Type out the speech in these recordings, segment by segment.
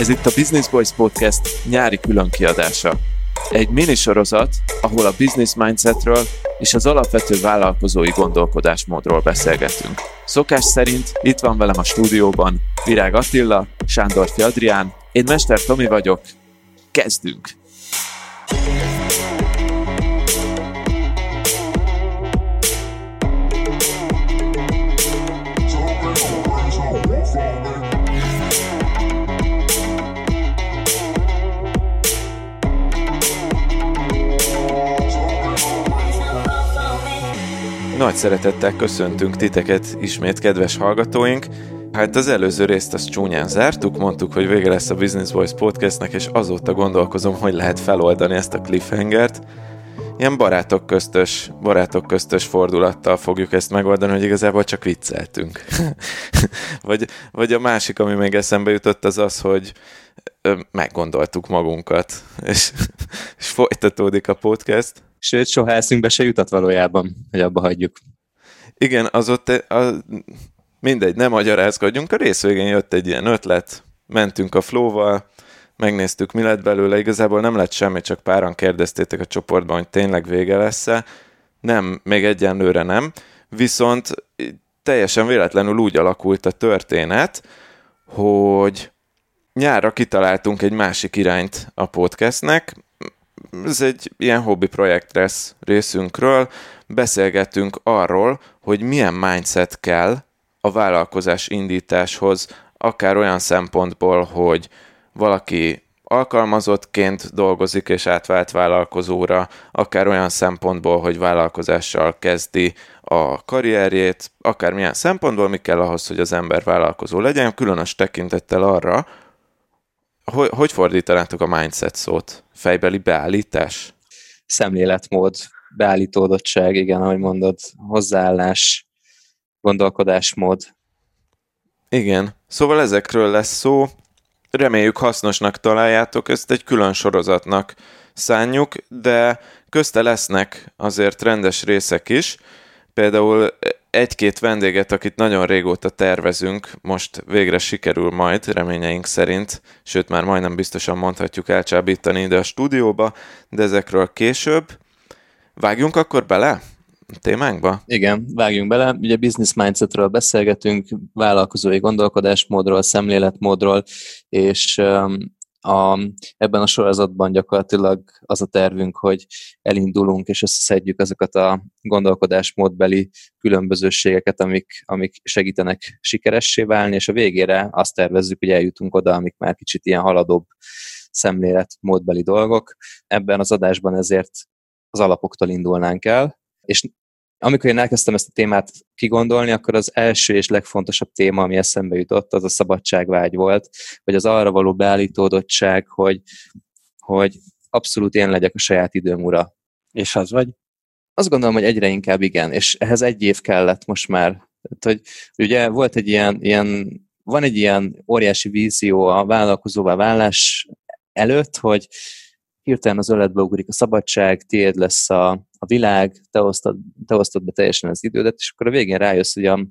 Ez itt a Business Boys Podcast nyári különkiadása. Egy minisorozat, ahol a business mindsetről és az alapvető vállalkozói gondolkodásmódról beszélgetünk. Szokás szerint itt van velem a stúdióban Virág Attila, Sándor Adrián, én Mester Tomi vagyok, kezdünk! Nagy szeretettel köszöntünk titeket ismét, kedves hallgatóink. Hát az előző részt azt csúnyán zártuk, mondtuk, hogy vége lesz a Business Voice podcastnek, és azóta gondolkozom, hogy lehet feloldani ezt a cliffhangert. Ilyen barátok köztös, barátok köztös fordulattal fogjuk ezt megoldani, hogy igazából csak vicceltünk. vagy, vagy a másik, ami még eszembe jutott, az az, hogy meggondoltuk magunkat, és, és folytatódik a podcast. Sőt, soha eszünkbe se jutott valójában, hogy abba hagyjuk. Igen, az ott, a, mindegy, nem magyarázkodjunk, a rész végén jött egy ilyen ötlet, mentünk a flóval, megnéztük, mi lett belőle, igazából nem lett semmi, csak páran kérdeztétek a csoportban, hogy tényleg vége lesz-e. Nem, még egyenlőre nem, viszont teljesen véletlenül úgy alakult a történet, hogy nyárra kitaláltunk egy másik irányt a podcastnek, ez egy ilyen hobbi projekt lesz részünkről. Beszélgetünk arról, hogy milyen mindset kell a vállalkozás indításhoz, akár olyan szempontból, hogy valaki alkalmazottként dolgozik és átvált vállalkozóra, akár olyan szempontból, hogy vállalkozással kezdi a karrierjét, akár milyen szempontból mi kell ahhoz, hogy az ember vállalkozó legyen, különös tekintettel arra, hogy, hogy fordítanátok a mindset szót? Fejbeli beállítás? Szemléletmód, beállítódottság, igen, ahogy mondod, hozzáállás, gondolkodásmód. Igen, szóval ezekről lesz szó. Reméljük hasznosnak találjátok, ezt egy külön sorozatnak szánjuk, de közte lesznek azért rendes részek is. Például egy-két vendéget, akit nagyon régóta tervezünk, most végre sikerül majd, reményeink szerint, sőt már majdnem biztosan mondhatjuk elcsábítani ide a stúdióba, de ezekről később. Vágjunk akkor bele témánkba? Igen, vágjunk bele. Ugye business mindsetről beszélgetünk, vállalkozói gondolkodásmódról, szemléletmódról, és a, ebben a sorozatban gyakorlatilag az a tervünk, hogy elindulunk és összeszedjük azokat a gondolkodásmódbeli különbözőségeket, amik, amik segítenek sikeressé válni, és a végére azt tervezzük, hogy eljutunk oda, amik már kicsit ilyen haladóbb szemléletmódbeli dolgok. Ebben az adásban ezért az alapoktól indulnánk el, és amikor én elkezdtem ezt a témát kigondolni, akkor az első és legfontosabb téma, ami eszembe jutott, az a szabadságvágy volt, vagy az arra való beállítódottság, hogy, hogy abszolút én legyek a saját időm ura. És az vagy? Azt gondolom, hogy egyre inkább igen, és ehhez egy év kellett most már. Tehát, hogy ugye volt egy ilyen, ilyen van egy ilyen óriási vízió a vállalkozóvá válás előtt, hogy hirtelen az öletbe ugrik a szabadság, tiéd lesz a, a világ, te osztod, te osztod be teljesen az idődet, és akkor a végén rájössz, hogy a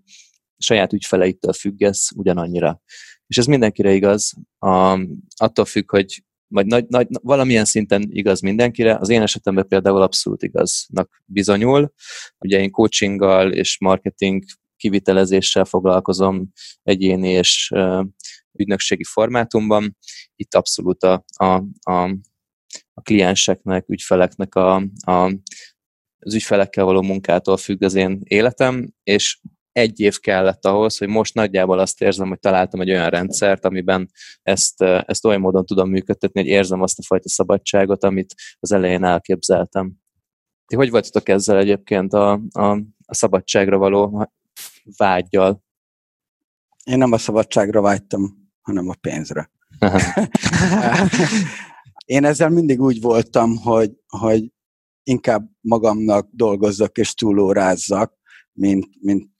saját ügyfeleittől függesz ugyanannyira. És ez mindenkire igaz, a, attól függ, hogy vagy nagy, nagy, valamilyen szinten igaz mindenkire. Az én esetemben például abszolút igaznak bizonyul. Ugye én coachinggal és marketing kivitelezéssel foglalkozom egyéni és ügynökségi formátumban. Itt abszolút a, a, a a klienseknek, ügyfeleknek a, a, az ügyfelekkel való munkától függ az én életem, és egy év kellett ahhoz, hogy most nagyjából azt érzem, hogy találtam egy olyan rendszert, amiben ezt, ezt olyan módon tudom működtetni, hogy érzem azt a fajta szabadságot, amit az elején elképzeltem. Ti hogy voltatok ezzel egyébként a, a, a szabadságra való vágyjal? Én nem a szabadságra vágytam, hanem a pénzre. Én ezzel mindig úgy voltam, hogy, hogy inkább magamnak dolgozzak és túlórázzak, mint, mint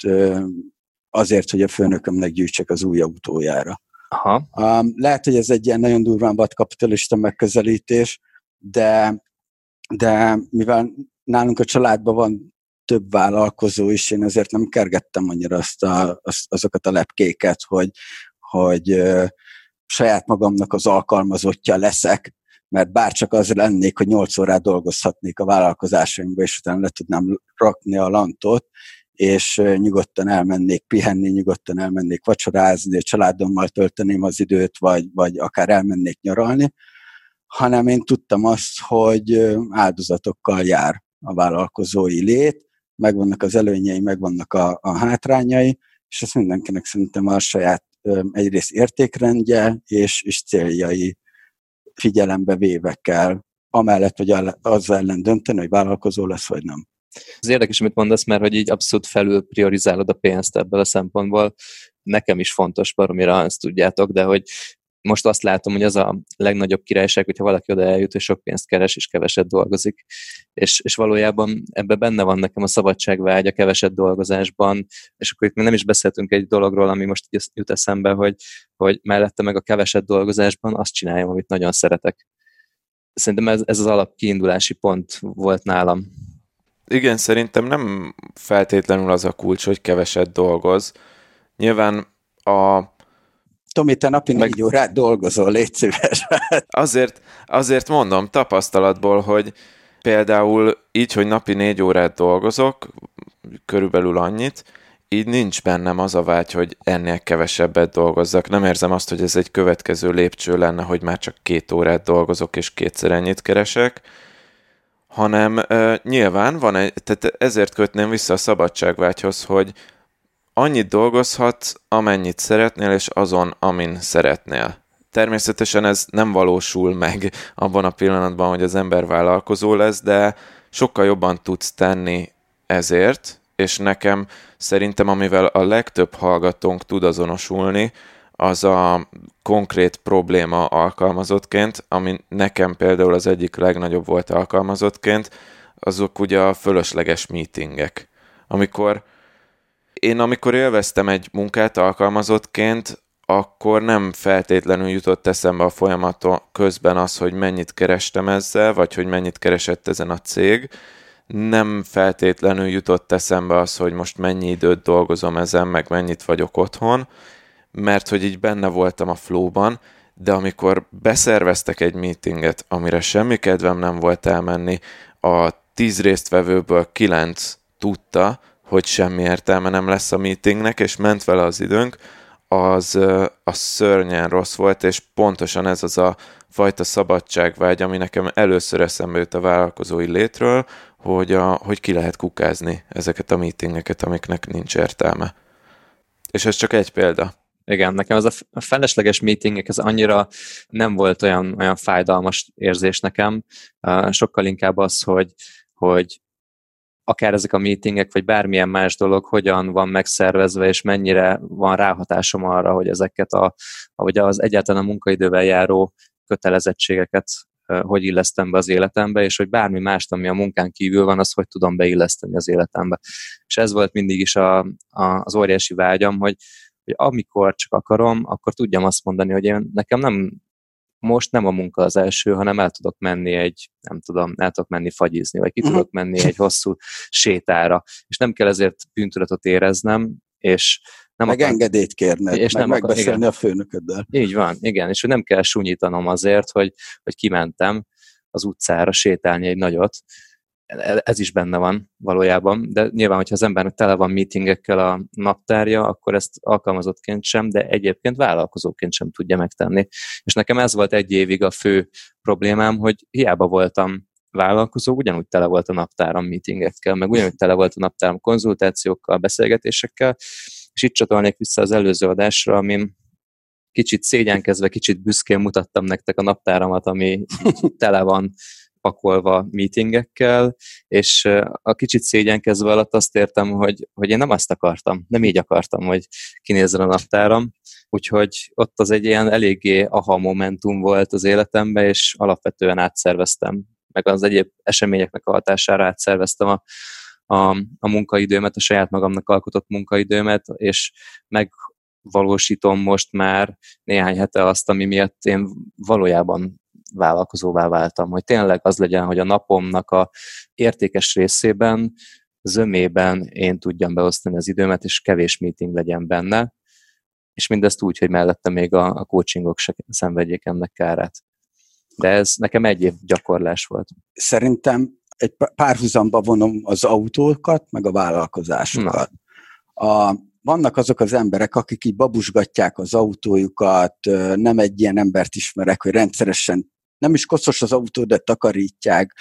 azért, hogy a főnökömnek gyűjtsek az új autójára. Aha. Um, lehet, hogy ez egy ilyen nagyon durván kapitalista megközelítés, de, de mivel nálunk a családban van több vállalkozó is, én azért nem kergettem annyira azt a, azt, azokat a lepkéket, hogy, hogy saját magamnak az alkalmazottja leszek, mert bárcsak az lennék, hogy 8 órát dolgozhatnék a vállalkozásaimba, és utána le tudnám rakni a lantot, és nyugodtan elmennék pihenni, nyugodtan elmennék vacsorázni, a családommal tölteném az időt, vagy, vagy akár elmennék nyaralni, hanem én tudtam azt, hogy áldozatokkal jár a vállalkozói lét, megvannak az előnyei, megvannak a, a hátrányai, és ezt mindenkinek szerintem a saját egyrészt értékrendje és, és céljai figyelembe véve kell, amellett, hogy az ellen dönteni, hogy vállalkozó lesz, vagy nem. Ez érdekes, amit mondasz, mert hogy így abszolút felül priorizálod a pénzt ebből a szempontból. Nekem is fontos, baromira ezt tudjátok, de hogy most azt látom, hogy az a legnagyobb királyság, hogyha valaki oda eljut, hogy sok pénzt keres, és keveset dolgozik. És, és valójában ebben benne van nekem a szabadságvágy a keveset dolgozásban, és akkor itt még nem is beszéltünk egy dologról, ami most jut eszembe, hogy, hogy mellette meg a keveset dolgozásban azt csináljam, amit nagyon szeretek. Szerintem ez, ez az alap kiindulási pont volt nálam. Igen, szerintem nem feltétlenül az a kulcs, hogy keveset dolgoz. Nyilván a Tomi, te napi meg... négy órát dolgozol, légy szíves. azért, azért mondom tapasztalatból, hogy például így, hogy napi négy órát dolgozok, körülbelül annyit, így nincs bennem az a vágy, hogy ennél kevesebbet dolgozzak. Nem érzem azt, hogy ez egy következő lépcső lenne, hogy már csak két órát dolgozok, és kétszer ennyit keresek, hanem uh, nyilván van egy, tehát ezért kötném vissza a szabadságvágyhoz, hogy annyit dolgozhatsz, amennyit szeretnél, és azon, amin szeretnél. Természetesen ez nem valósul meg abban a pillanatban, hogy az ember vállalkozó lesz, de sokkal jobban tudsz tenni ezért, és nekem szerintem, amivel a legtöbb hallgatónk tud azonosulni, az a konkrét probléma alkalmazottként, ami nekem például az egyik legnagyobb volt alkalmazottként, azok ugye a fölösleges meetingek. Amikor én amikor élveztem egy munkát alkalmazottként, akkor nem feltétlenül jutott eszembe a folyamat közben az, hogy mennyit kerestem ezzel, vagy hogy mennyit keresett ezen a cég. Nem feltétlenül jutott eszembe az, hogy most mennyi időt dolgozom ezen, meg mennyit vagyok otthon, mert hogy így benne voltam a flowban, de amikor beszerveztek egy meetinget, amire semmi kedvem nem volt elmenni, a tíz résztvevőből kilenc tudta, hogy semmi értelme nem lesz a meetingnek, és ment vele az időnk, az, az szörnyen rossz volt, és pontosan ez az a fajta szabadságvágy, ami nekem először eszembe jut a vállalkozói létről, hogy, a, hogy ki lehet kukázni ezeket a meetingeket, amiknek nincs értelme. És ez csak egy példa. Igen, nekem ez a felesleges meetingek, ez annyira nem volt olyan, olyan fájdalmas érzés nekem, sokkal inkább az, hogy, hogy akár ezek a meetingek, vagy bármilyen más dolog hogyan van megszervezve, és mennyire van ráhatásom arra, hogy ezeket a, vagy az egyáltalán a munkaidővel járó kötelezettségeket hogy illesztem be az életembe, és hogy bármi mást, ami a munkán kívül van, azt hogy tudom beilleszteni az életembe. És ez volt mindig is a, a, az óriási vágyam, hogy, hogy amikor csak akarom, akkor tudjam azt mondani, hogy én nekem nem most nem a munka az első, hanem el tudok menni egy, nem tudom, el tudok menni fagyizni, vagy ki uh-huh. tudok menni egy hosszú sétára, és nem kell ezért bűntudatot éreznem, és nem meg akar... engedélyt kérned, és meg nem megbeszélni akar... a főnököddel. Így van, igen, és hogy nem kell sunyítanom azért, hogy, hogy kimentem az utcára sétálni egy nagyot, ez is benne van valójában, de nyilván, hogyha az embernek tele van meetingekkel a naptárja, akkor ezt alkalmazottként sem, de egyébként vállalkozóként sem tudja megtenni. És nekem ez volt egy évig a fő problémám, hogy hiába voltam vállalkozó, ugyanúgy tele volt a naptáram meetingekkel, meg ugyanúgy tele volt a naptáram konzultációkkal, beszélgetésekkel, és itt csatolnék vissza az előző adásra, amin kicsit szégyenkezve, kicsit büszkén mutattam nektek a naptáramat, ami tele van pakolva meetingekkel, és a kicsit szégyenkezve alatt azt értem, hogy, hogy én nem azt akartam, nem így akartam, hogy kinézzen a naptáram, úgyhogy ott az egy ilyen eléggé aha momentum volt az életemben, és alapvetően átszerveztem, meg az egyéb eseményeknek a hatására átszerveztem a, a, a munkaidőmet, a saját magamnak alkotott munkaidőmet, és megvalósítom most már néhány hete azt, ami miatt én valójában vállalkozóvá váltam, hogy tényleg az legyen, hogy a napomnak a értékes részében, zömében én tudjam beosztani az időmet, és kevés meeting legyen benne, és mindezt úgy, hogy mellette még a, a coachingok se szenvedjék ennek kárát. De ez nekem egy év gyakorlás volt. Szerintem egy párhuzamba vonom az autókat, meg a vállalkozásokat. A, vannak azok az emberek, akik így babusgatják az autójukat, nem egy ilyen embert ismerek, hogy rendszeresen nem is koszos az autó, de takarítják,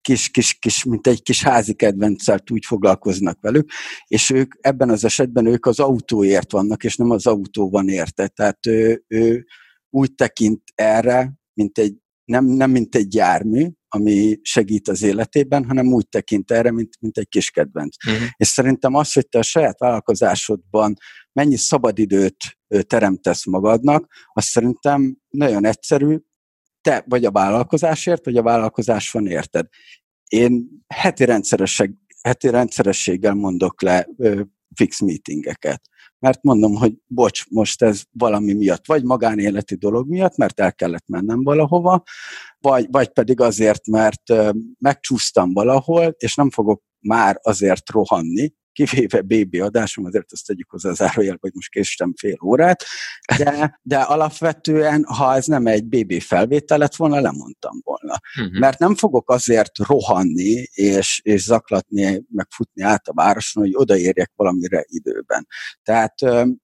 kis, kis, kis, mint egy kis házi kedvencel úgy foglalkoznak velük, és ők ebben az esetben ők az autóért vannak, és nem az autó van érte. Tehát ő, ő úgy tekint erre, mint egy, nem, nem mint egy jármű, ami segít az életében, hanem úgy tekint erre, mint, mint egy kis kedvenc. Uh-huh. És szerintem az, hogy te a saját vállalkozásodban mennyi szabadidőt teremtesz magadnak, az szerintem nagyon egyszerű, te vagy a vállalkozásért, vagy a vállalkozás van érted. Én heti, rendszeresség, heti rendszerességgel mondok le ö, fix meetingeket. Mert mondom, hogy bocs, most ez valami miatt, vagy magánéleti dolog miatt, mert el kellett mennem valahova, vagy, vagy pedig azért, mert ö, megcsúsztam valahol, és nem fogok már azért rohanni, kivéve BB adásom, azért azt tegyük hozzá az árójel, hogy most késtem fél órát, de, de alapvetően, ha ez nem egy BB felvétel lett volna, lemondtam volna. Uh-huh. Mert nem fogok azért rohanni, és, és zaklatni, meg futni át a városon, hogy odaérjek valamire időben. Tehát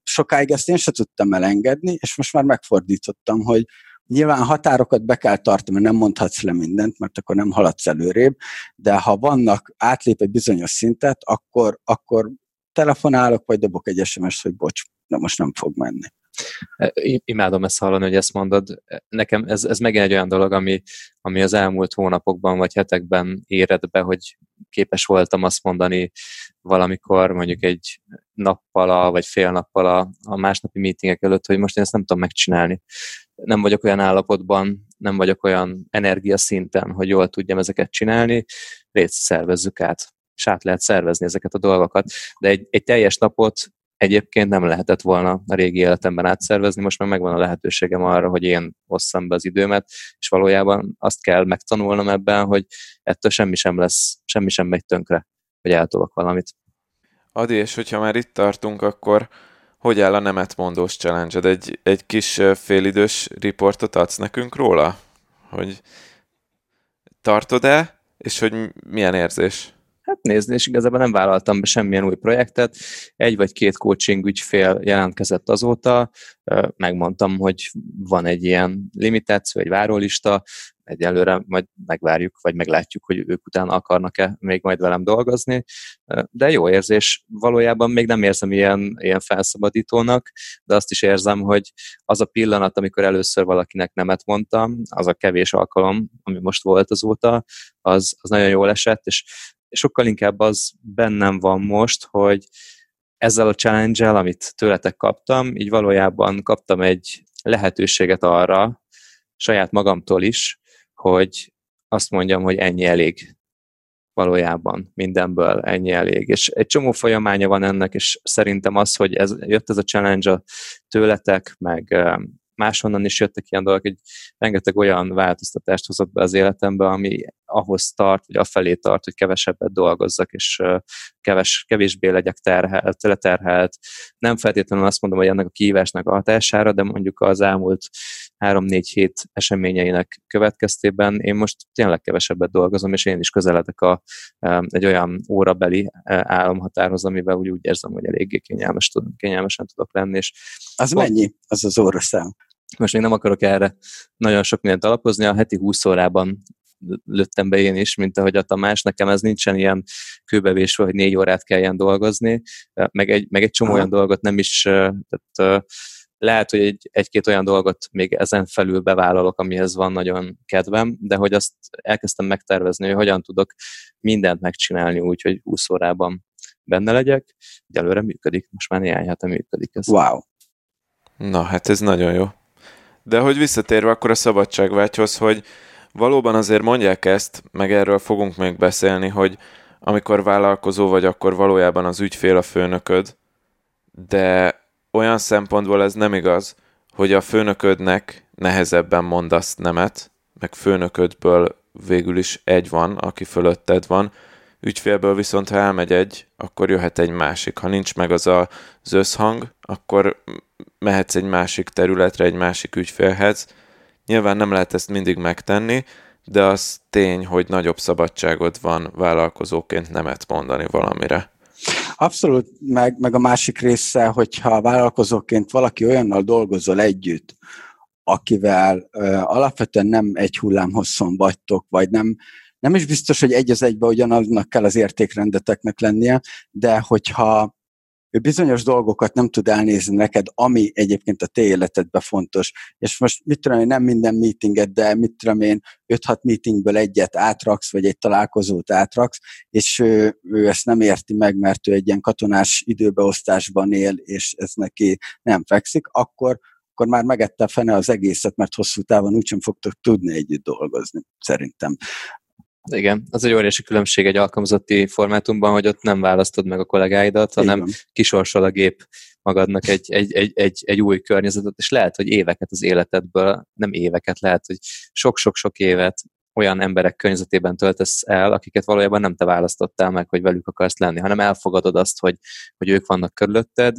sokáig ezt én sem tudtam elengedni, és most már megfordítottam, hogy Nyilván határokat be kell tartani, nem mondhatsz le mindent, mert akkor nem haladsz előrébb, de ha vannak, átlép egy bizonyos szintet, akkor, akkor telefonálok, vagy dobok egy SMS, hogy bocs, de most nem fog menni. E, imádom ezt hallani, hogy ezt mondod. Nekem ez, ez megint egy olyan dolog, ami, ami az elmúlt hónapokban vagy hetekben éred be, hogy képes voltam azt mondani valamikor mondjuk egy nappal a, vagy fél nappal a, a másnapi meetingek előtt, hogy most én ezt nem tudom megcsinálni nem vagyok olyan állapotban, nem vagyok olyan energiaszinten, hogy jól tudjam ezeket csinálni, részt szervezzük át, és át lehet szervezni ezeket a dolgokat. De egy, egy teljes napot egyébként nem lehetett volna a régi életemben átszervezni, most már megvan a lehetőségem arra, hogy én hosszam be az időmet, és valójában azt kell megtanulnom ebben, hogy ettől semmi sem lesz, semmi sem megy tönkre, hogy eltolok valamit. Adi, és hogyha már itt tartunk, akkor hogy áll a nemetmondós challenge Egy, egy kis félidős riportot adsz nekünk róla? Hogy tartod-e, és hogy milyen érzés? Hát nézni, és igazából nem vállaltam be semmilyen új projektet. Egy vagy két coaching ügyfél jelentkezett azóta, megmondtam, hogy van egy ilyen limitáció, egy várólista, egyelőre majd megvárjuk, vagy meglátjuk, hogy ők utána akarnak-e még majd velem dolgozni. De jó érzés, valójában még nem érzem ilyen, ilyen felszabadítónak, de azt is érzem, hogy az a pillanat, amikor először valakinek nemet mondtam, az a kevés alkalom, ami most volt azóta, az, az nagyon jól esett, és sokkal inkább az bennem van most, hogy ezzel a challenge amit tőletek kaptam, így valójában kaptam egy lehetőséget arra, saját magamtól is, hogy azt mondjam, hogy ennyi elég valójában mindenből ennyi elég. És egy csomó folyamánya van ennek, és szerintem az, hogy ez, jött ez a challenge a tőletek, meg máshonnan is jöttek ilyen dolgok, hogy rengeteg olyan változtatást hozott be az életembe, ami ahhoz tart, vagy afelé tart, hogy kevesebbet dolgozzak, és keves, kevésbé legyek terhelt, leterhelt. Nem feltétlenül azt mondom, hogy ennek a kihívásnak a hatására, de mondjuk az elmúlt három-négy hét eseményeinek következtében én most tényleg kevesebbet dolgozom, és én is közeledek a, egy olyan órabeli álomhatárhoz, amivel úgy, úgy érzem, hogy eléggé kényelmes, kényelmesen tudok lenni. És az mennyi, az az óraszám? Most még nem akarok erre nagyon sok mindent alapozni, a heti 20 órában lőttem be én is, mint ahogy a Tamás. Nekem ez nincsen ilyen kőbevésve, hogy négy órát kelljen dolgozni, meg egy, meg egy csomó Aha. olyan dolgot nem is, tehát lehet, hogy egy, egy-két olyan dolgot még ezen felül bevállalok, amihez van nagyon kedvem, de hogy azt elkezdtem megtervezni, hogy hogyan tudok mindent megcsinálni úgy, hogy 20 órában benne legyek. Egyelőre működik, most már néhány hete működik ez. Wow. Na, hát ez nagyon jó. De hogy visszatérve akkor a szabadságvágyhoz, hogy valóban azért mondják ezt, meg erről fogunk még beszélni, hogy amikor vállalkozó vagy, akkor valójában az ügyfél a főnököd, de olyan szempontból ez nem igaz, hogy a főnöködnek nehezebben mondasz nemet, meg főnöködből végül is egy van, aki fölötted van, ügyfélből viszont ha elmegy egy, akkor jöhet egy másik. Ha nincs meg az az összhang, akkor mehetsz egy másik területre, egy másik ügyfélhez. Nyilván nem lehet ezt mindig megtenni, de az tény, hogy nagyobb szabadságod van vállalkozóként nemet mondani valamire. Abszolút, meg, meg a másik része, hogyha vállalkozóként valaki olyannal dolgozol együtt, akivel ö, alapvetően nem egy hullám hosszon vagytok, vagy nem, nem is biztos, hogy egy az egybe ugyanaznak kell az értékrendeteknek lennie, de hogyha ő bizonyos dolgokat nem tud elnézni neked, ami egyébként a te életedben fontos. És most mit tudom én, nem minden meetinget, de mit tudom én, 5-6 meetingből egyet átraksz, vagy egy találkozót átraksz, és ő, ő ezt nem érti meg, mert ő egy ilyen katonás időbeosztásban él, és ez neki nem fekszik, akkor, akkor már megette a fene az egészet, mert hosszú távon úgysem fogtok tudni együtt dolgozni, szerintem. Igen, az egy óriási különbség egy alkalmazotti formátumban, hogy ott nem választod meg a kollégáidat, hanem Igen. kisorsol a gép magadnak egy, egy, egy, egy, egy új környezetet, és lehet, hogy éveket az életedből, nem éveket, lehet, hogy sok-sok-sok évet olyan emberek környezetében töltesz el, akiket valójában nem te választottál meg, hogy velük akarsz lenni, hanem elfogadod azt, hogy, hogy ők vannak körülötted,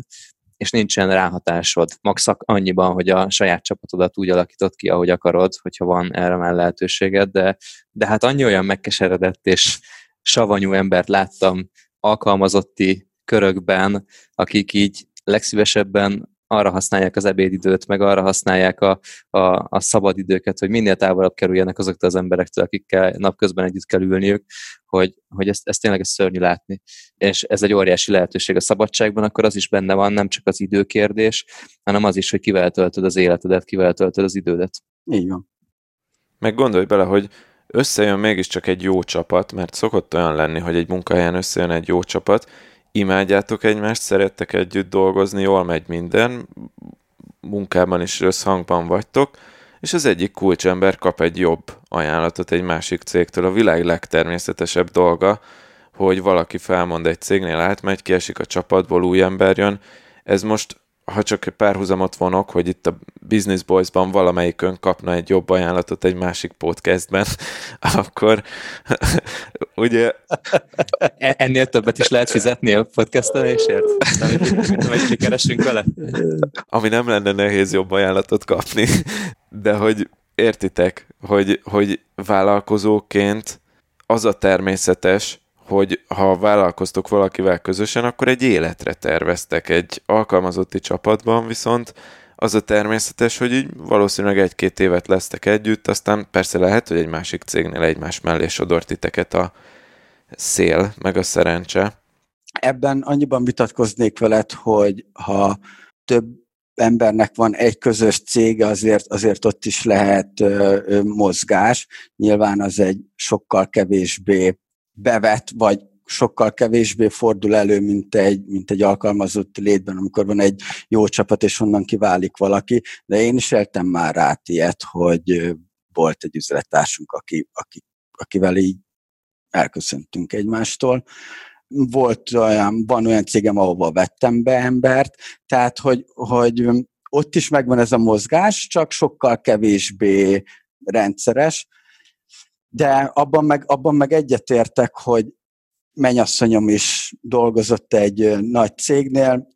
és nincsen ráhatásod. Maxak annyiban, hogy a saját csapatodat úgy alakított ki, ahogy akarod, hogyha van erre már lehetőséged, de, de hát annyi olyan megkeseredett és savanyú embert láttam alkalmazotti körökben, akik így legszívesebben arra használják az ebédidőt, meg arra használják a, a, a szabadidőket, hogy minél távolabb kerüljenek azoktól az emberektől, akikkel napközben együtt kell ülniük, hogy, hogy ezt, ezt tényleg ez szörnyű látni. És ez egy óriási lehetőség a szabadságban, akkor az is benne van, nem csak az időkérdés, hanem az is, hogy kivel töltöd az életedet, kivel töltöd az idődet. Így van. Meg gondolj bele, hogy összejön mégiscsak egy jó csapat, mert szokott olyan lenni, hogy egy munkahelyen összejön egy jó csapat, imádjátok egymást, szerettek együtt dolgozni, jól megy minden, munkában is összhangban vagytok, és az egyik kulcsember kap egy jobb ajánlatot egy másik cégtől. A világ legtermészetesebb dolga, hogy valaki felmond egy cégnél, átmegy, kiesik a csapatból, új ember jön. Ez most ha csak párhuzamot vonok, hogy itt a Business Boys-ban valamelyikön kapna egy jobb ajánlatot egy másik podcastben, akkor ugye... E-, ennél többet is lehet fizetni a podcastelésért? Amit keresünk vele? Ami nem lenne nehéz jobb ajánlatot kapni, de hogy értitek, hogy, hogy vállalkozóként az a természetes, hogy ha vállalkoztok valakivel közösen, akkor egy életre terveztek. Egy alkalmazotti csapatban viszont az a természetes, hogy így valószínűleg egy-két évet lesztek együtt, aztán persze lehet, hogy egy másik cégnél egymás mellé sodor titeket a szél, meg a szerencse. Ebben annyiban vitatkoznék veled, hogy ha több embernek van egy közös cége, azért, azért ott is lehet ö, ö, mozgás. Nyilván az egy sokkal kevésbé bevet, vagy sokkal kevésbé fordul elő, mint egy, mint egy alkalmazott létben, amikor van egy jó csapat, és onnan kiválik valaki. De én is éltem már át ilyet, hogy volt egy üzlettársunk, aki, aki, akivel így elköszöntünk egymástól. Volt olyan, van olyan cégem, ahova vettem be embert, tehát, hogy, hogy ott is megvan ez a mozgás, csak sokkal kevésbé rendszeres, de abban meg, abban meg egyetértek, hogy mennyasszonyom is dolgozott egy nagy cégnél,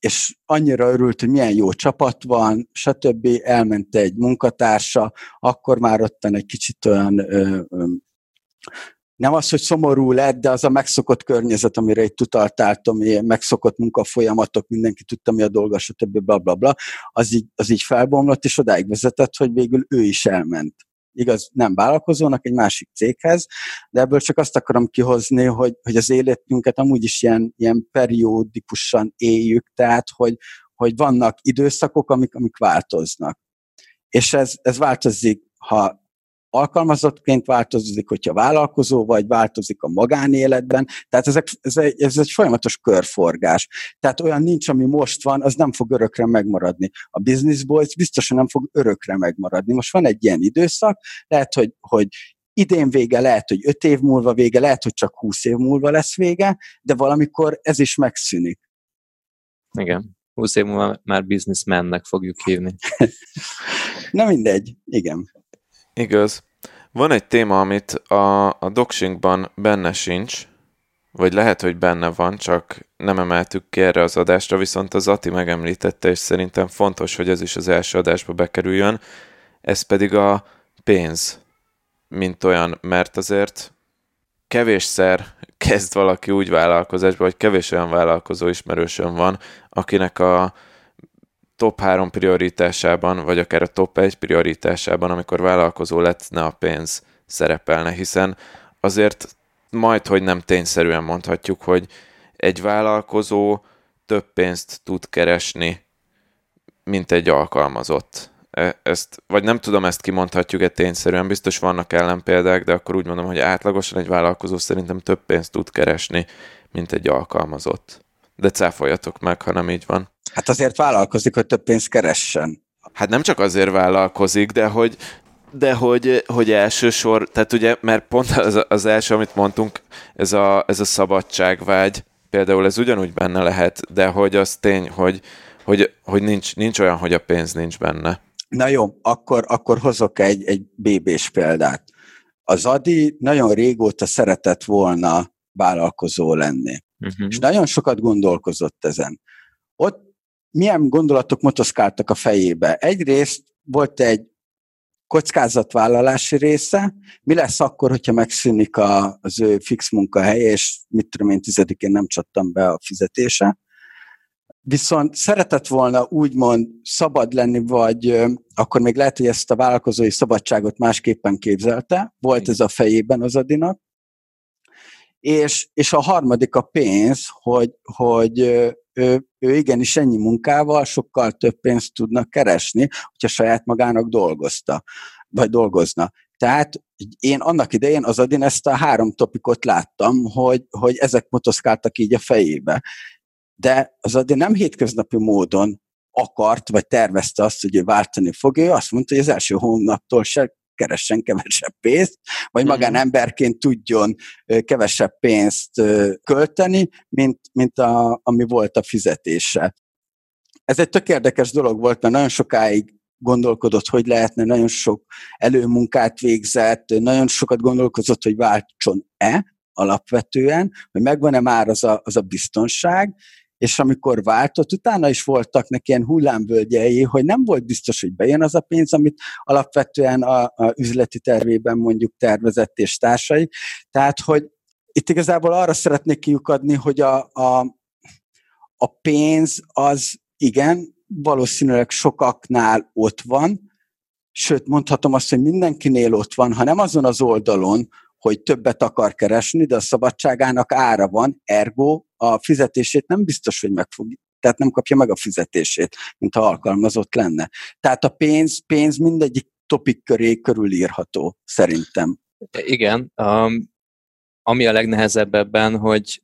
és annyira örült, hogy milyen jó csapat van, stb. Elment egy munkatársa, akkor már ottan egy kicsit olyan ö, ö, nem az, hogy szomorú lett, de az a megszokott környezet, amire itt utaltál, megszokott munkafolyamatok, mindenki tudta, mi a dolga, stb. bla, bla, bla, az így, az így felbomlott, és odáig vezetett, hogy végül ő is elment igaz, nem vállalkozónak, egy másik céghez, de ebből csak azt akarom kihozni, hogy, hogy az életünket amúgy is ilyen, ilyen periódikusan éljük, tehát hogy, hogy vannak időszakok, amik, amik változnak. És ez, ez változik, ha alkalmazottként változik, hogyha vállalkozó vagy, változik a magánéletben. Tehát ezek, ez, egy, ez egy folyamatos körforgás. Tehát olyan nincs, ami most van, az nem fog örökre megmaradni. A Business Boys biztosan nem fog örökre megmaradni. Most van egy ilyen időszak, lehet, hogy, hogy idén vége, lehet, hogy öt év múlva vége, lehet, hogy csak húsz év múlva lesz vége, de valamikor ez is megszűnik. Igen. 20 év múlva már businessmannek fogjuk hívni. Na mindegy, igen. Igaz. Van egy téma, amit a, a doxingban benne sincs, vagy lehet, hogy benne van, csak nem emeltük ki erre az adásra, viszont az Ati megemlítette, és szerintem fontos, hogy ez is az első adásba bekerüljön, ez pedig a pénz, mint olyan, mert azért kevésszer kezd valaki úgy vállalkozásba, hogy kevés olyan vállalkozó ismerősön van, akinek a top 3 prioritásában, vagy akár a top 1 prioritásában, amikor vállalkozó lett, ne a pénz szerepelne, hiszen azért majd, hogy nem tényszerűen mondhatjuk, hogy egy vállalkozó több pénzt tud keresni, mint egy alkalmazott. E, ezt, vagy nem tudom, ezt kimondhatjuk-e tényszerűen, biztos vannak ellenpéldák, de akkor úgy mondom, hogy átlagosan egy vállalkozó szerintem több pénzt tud keresni, mint egy alkalmazott. De cáfoljatok meg, ha nem így van. Hát azért vállalkozik, hogy több pénzt keressen. Hát nem csak azért vállalkozik, de hogy, de hogy, hogy elsősor, tehát ugye, mert pont az, az első, amit mondtunk, ez a, ez a szabadságvágy, például ez ugyanúgy benne lehet, de hogy az tény, hogy, hogy, hogy nincs, nincs olyan, hogy a pénz nincs benne. Na jó, akkor, akkor hozok egy, egy BB-s példát. Az Adi nagyon régóta szeretett volna vállalkozó lenni. Uh-huh. És nagyon sokat gondolkozott ezen. Milyen gondolatok motoszkáltak a fejébe? Egyrészt volt egy kockázatvállalási része, mi lesz akkor, hogyha megszűnik a, az ő fix munkahelye, és mit tudom én, tizedikén nem csattam be a fizetése. Viszont szeretett volna úgymond szabad lenni, vagy akkor még lehet, hogy ezt a vállalkozói szabadságot másképpen képzelte, volt ez a fejében az Adinak. És, és a harmadik a pénz, hogy, hogy ő, ő igenis ennyi munkával sokkal több pénzt tudnak keresni, hogyha saját magának dolgozta, vagy dolgozna. Tehát én annak idején az adin ezt a három topikot láttam, hogy, hogy ezek motoszkáltak így a fejébe. De az adin nem hétköznapi módon akart, vagy tervezte azt, hogy ő váltani fogja, ő azt mondta, hogy az első hónaptól se keressen kevesebb pénzt, vagy mhm. magánemberként tudjon kevesebb pénzt költeni, mint, mint a, ami volt a fizetése. Ez egy tök érdekes dolog volt, mert nagyon sokáig gondolkodott, hogy lehetne, nagyon sok előmunkát végzett, nagyon sokat gondolkozott, hogy váltson-e alapvetően, hogy megvan-e már az a, az a biztonság, és amikor váltott, utána is voltak neki ilyen hullámvölgyei, hogy nem volt biztos, hogy bejön az a pénz, amit alapvetően a, a üzleti tervében mondjuk tervezett és társai. Tehát, hogy itt igazából arra szeretnék kiukadni, hogy a, a, a pénz az igen, valószínűleg sokaknál ott van, sőt mondhatom azt, hogy mindenkinél ott van, ha nem azon az oldalon, hogy többet akar keresni, de a szabadságának ára van, ergo a fizetését nem biztos, hogy meg fog, tehát nem kapja meg a fizetését, mint ha alkalmazott lenne. Tehát a pénz, pénz mindegyik topik köré körülírható, szerintem. Igen, um, ami a legnehezebb ebben, hogy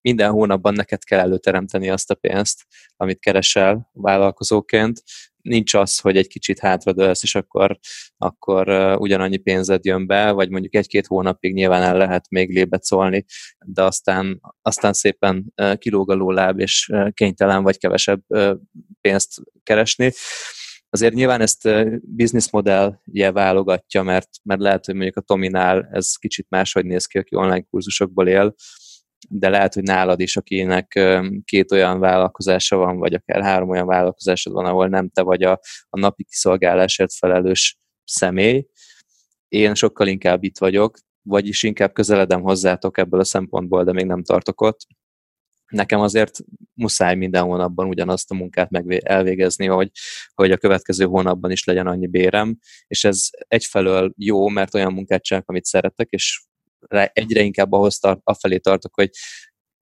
minden hónapban neked kell előteremteni azt a pénzt, amit keresel vállalkozóként, nincs az, hogy egy kicsit hátradőlsz, és akkor, akkor ugyanannyi pénzed jön be, vagy mondjuk egy-két hónapig nyilván el lehet még lébecolni, de aztán, aztán szépen kilóg a lóláb, és kénytelen vagy kevesebb pénzt keresni. Azért nyilván ezt bizniszmodellje válogatja, mert, mert lehet, hogy mondjuk a Tominál ez kicsit máshogy néz ki, aki online kurzusokból él, de lehet, hogy nálad is, akinek két olyan vállalkozása van, vagy akár három olyan vállalkozásod van, ahol nem te vagy a, a napi kiszolgálásért felelős személy. Én sokkal inkább itt vagyok, vagyis inkább közeledem hozzátok ebből a szempontból, de még nem tartok ott. Nekem azért muszáj minden hónapban ugyanazt a munkát meg elvégezni, hogy, hogy a következő hónapban is legyen annyi bérem, és ez egyfelől jó, mert olyan munkát csinálok, amit szeretek, és egyre inkább ahhoz tart, afelé tartok, hogy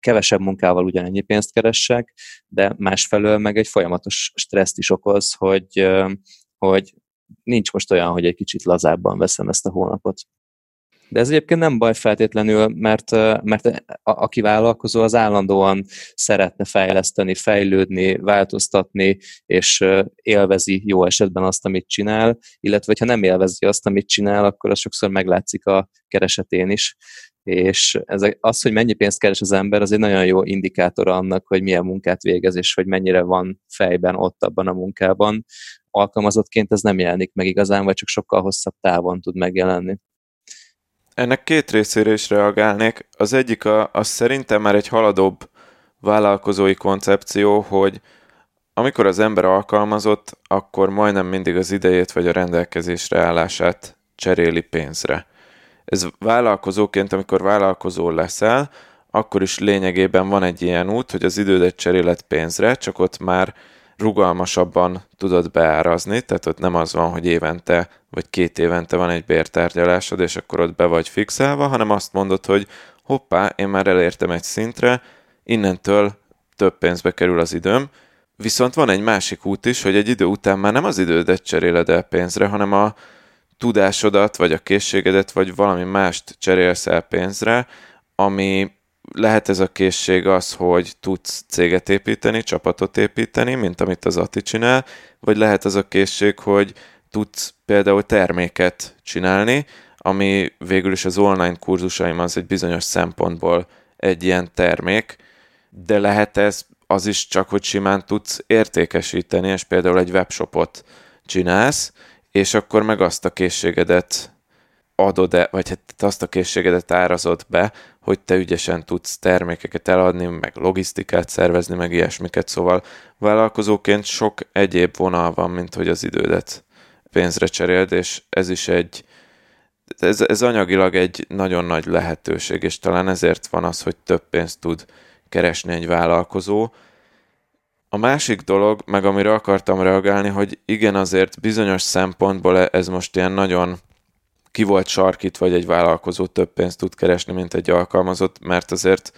kevesebb munkával ugyanennyi pénzt keressek, de másfelől meg egy folyamatos stresszt is okoz, hogy, hogy nincs most olyan, hogy egy kicsit lazábban veszem ezt a hónapot. De ez egyébként nem baj feltétlenül, mert, mert a, aki vállalkozó, az állandóan szeretne fejleszteni, fejlődni, változtatni, és élvezi jó esetben azt, amit csinál, illetve ha nem élvezi azt, amit csinál, akkor az sokszor meglátszik a keresetén is. És ez, az, hogy mennyi pénzt keres az ember, az egy nagyon jó indikátor annak, hogy milyen munkát végez, és hogy mennyire van fejben ott abban a munkában. Alkalmazottként ez nem jelenik meg igazán, vagy csak sokkal hosszabb távon tud megjelenni. Ennek két részére is reagálnék. Az egyik a, az szerintem már egy haladóbb vállalkozói koncepció, hogy amikor az ember alkalmazott, akkor majdnem mindig az idejét vagy a rendelkezésre állását cseréli pénzre. Ez vállalkozóként, amikor vállalkozó leszel, akkor is lényegében van egy ilyen út, hogy az idődet cseréled pénzre, csak ott már rugalmasabban tudod beárazni, tehát ott nem az van, hogy évente vagy két évente van egy bértárgyalásod, és akkor ott be vagy fixálva, hanem azt mondod, hogy hoppá, én már elértem egy szintre, innentől több pénzbe kerül az időm, viszont van egy másik út is, hogy egy idő után már nem az idődet cseréled el pénzre, hanem a tudásodat, vagy a készségedet, vagy valami mást cserélsz el pénzre, ami lehet ez a készség az, hogy tudsz céget építeni, csapatot építeni, mint amit az Ati csinál, vagy lehet az a készség, hogy tudsz például terméket csinálni, ami végül is az online kurzusaim az egy bizonyos szempontból egy ilyen termék, de lehet ez az is csak, hogy simán tudsz értékesíteni, és például egy webshopot csinálsz, és akkor meg azt a készségedet adod -e, vagy hát azt a készségedet árazod be, hogy te ügyesen tudsz termékeket eladni, meg logisztikát szervezni, meg ilyesmiket, szóval vállalkozóként sok egyéb vonal van, mint hogy az idődet pénzre cseréld, és ez is egy, ez, ez anyagilag egy nagyon nagy lehetőség, és talán ezért van az, hogy több pénzt tud keresni egy vállalkozó. A másik dolog, meg amire akartam reagálni, hogy igen, azért bizonyos szempontból ez most ilyen nagyon ki volt sarkít, vagy egy vállalkozó több pénzt tud keresni, mint egy alkalmazott, mert azért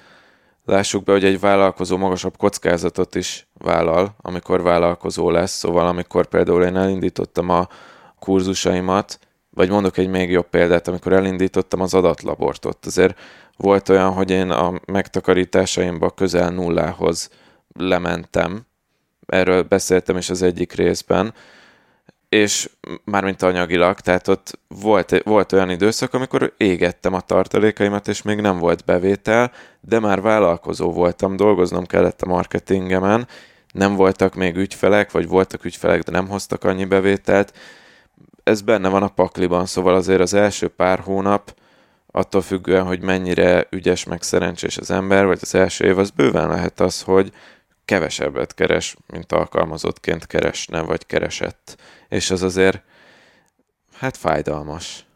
lássuk be, hogy egy vállalkozó magasabb kockázatot is vállal, amikor vállalkozó lesz, szóval amikor például én elindítottam a kurzusaimat, vagy mondok egy még jobb példát, amikor elindítottam az adatlabortot, azért volt olyan, hogy én a megtakarításaimba közel nullához lementem, erről beszéltem is az egyik részben, és mármint anyagilag, tehát ott volt, volt olyan időszak, amikor égettem a tartalékaimat, és még nem volt bevétel, de már vállalkozó voltam, dolgoznom kellett a marketingemen, nem voltak még ügyfelek, vagy voltak ügyfelek, de nem hoztak annyi bevételt. Ez benne van a pakliban, szóval azért az első pár hónap, attól függően, hogy mennyire ügyes meg szerencsés az ember, vagy az első év, az bőven lehet az, hogy kevesebbet keres, mint alkalmazottként keresne, vagy keresett. És az azért, hát fájdalmas.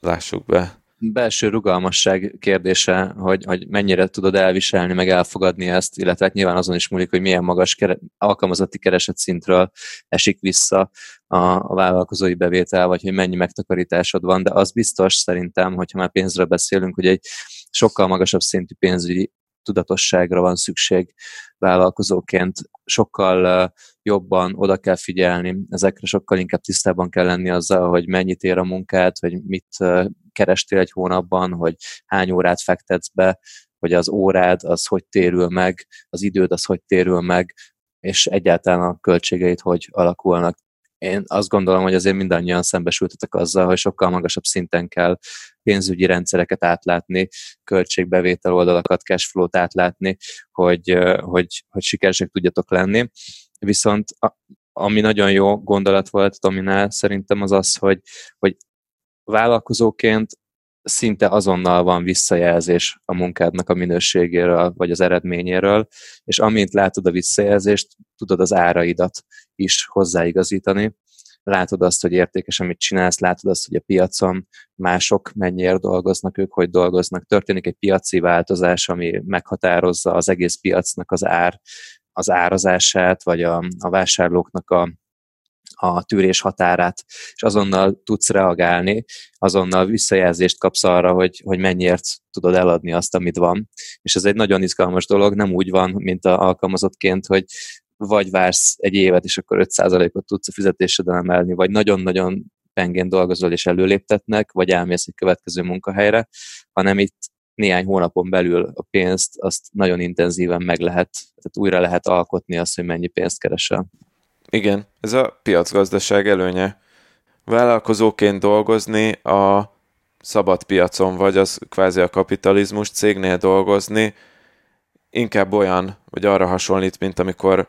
Lássuk be. Belső rugalmasság kérdése, hogy, hogy mennyire tudod elviselni, meg elfogadni ezt, illetve hát nyilván azon is múlik, hogy milyen magas kere, alkalmazotti kereset szintről esik vissza a, a vállalkozói bevétel, vagy hogy mennyi megtakarításod van, de az biztos szerintem, hogyha már pénzről beszélünk, hogy egy sokkal magasabb szintű pénzügyi tudatosságra van szükség vállalkozóként, sokkal jobban oda kell figyelni, ezekre sokkal inkább tisztában kell lenni azzal, hogy mennyit ér a munkát, hogy mit kerestél egy hónapban, hogy hány órát fektetsz be, hogy az órád az hogy térül meg, az időd az hogy térül meg, és egyáltalán a költségeit hogy alakulnak én azt gondolom, hogy azért mindannyian szembesültetek azzal, hogy sokkal magasabb szinten kell pénzügyi rendszereket átlátni, költségbevétel oldalakat, cashflow-t átlátni, hogy, hogy, hogy sikeresek tudjatok lenni. Viszont ami nagyon jó gondolat volt Tominál, szerintem az az, hogy, hogy vállalkozóként szinte azonnal van visszajelzés a munkádnak a minőségéről, vagy az eredményéről, és amint látod a visszajelzést, tudod az áraidat is hozzáigazítani. Látod azt, hogy értékes, amit csinálsz, látod azt, hogy a piacon mások mennyiért dolgoznak, ők hogy dolgoznak. Történik egy piaci változás, ami meghatározza az egész piacnak az ár, az árazását, vagy a, a vásárlóknak a, a tűrés határát, és azonnal tudsz reagálni, azonnal visszajelzést kapsz arra, hogy, hogy mennyiért tudod eladni azt, amit van. És ez egy nagyon izgalmas dolog, nem úgy van, mint a alkalmazottként, hogy vagy vársz egy évet, és akkor 5%-ot tudsz a fizetéseden emelni, vagy nagyon-nagyon pengén dolgozol és előléptetnek, vagy elmész egy következő munkahelyre, hanem itt néhány hónapon belül a pénzt azt nagyon intenzíven meg lehet, tehát újra lehet alkotni azt, hogy mennyi pénzt keresel. Igen, ez a piacgazdaság előnye. Vállalkozóként dolgozni a szabad piacon, vagy az kvázi a kapitalizmus cégnél dolgozni, inkább olyan, vagy arra hasonlít, mint amikor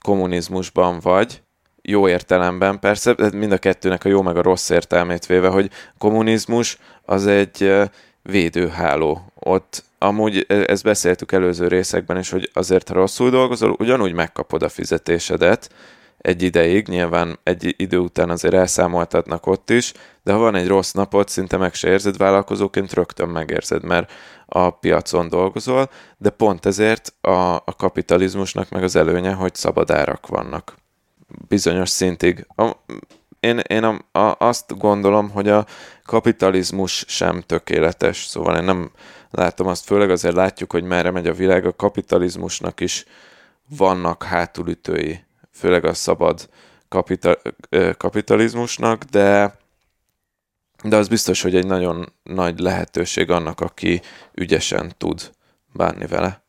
kommunizmusban vagy, jó értelemben persze, mind a kettőnek a jó meg a rossz értelmét véve, hogy kommunizmus az egy védőháló. Ott amúgy ezt beszéltük előző részekben is, hogy azért, ha rosszul dolgozol, ugyanúgy megkapod a fizetésedet, egy ideig, nyilván egy idő után azért elszámoltatnak ott is, de ha van egy rossz napot, szinte meg se érzed vállalkozóként, rögtön megérzed, mert a piacon dolgozol, de pont ezért a, a kapitalizmusnak meg az előnye, hogy szabad árak vannak. Bizonyos szintig. A, én, én a, a, azt gondolom, hogy a kapitalizmus sem tökéletes, szóval én nem látom azt, főleg azért látjuk, hogy merre megy a világ, a kapitalizmusnak is vannak hátulütői főleg a szabad kapita, kapitalizmusnak, de, de az biztos, hogy egy nagyon nagy lehetőség annak, aki ügyesen tud bánni vele.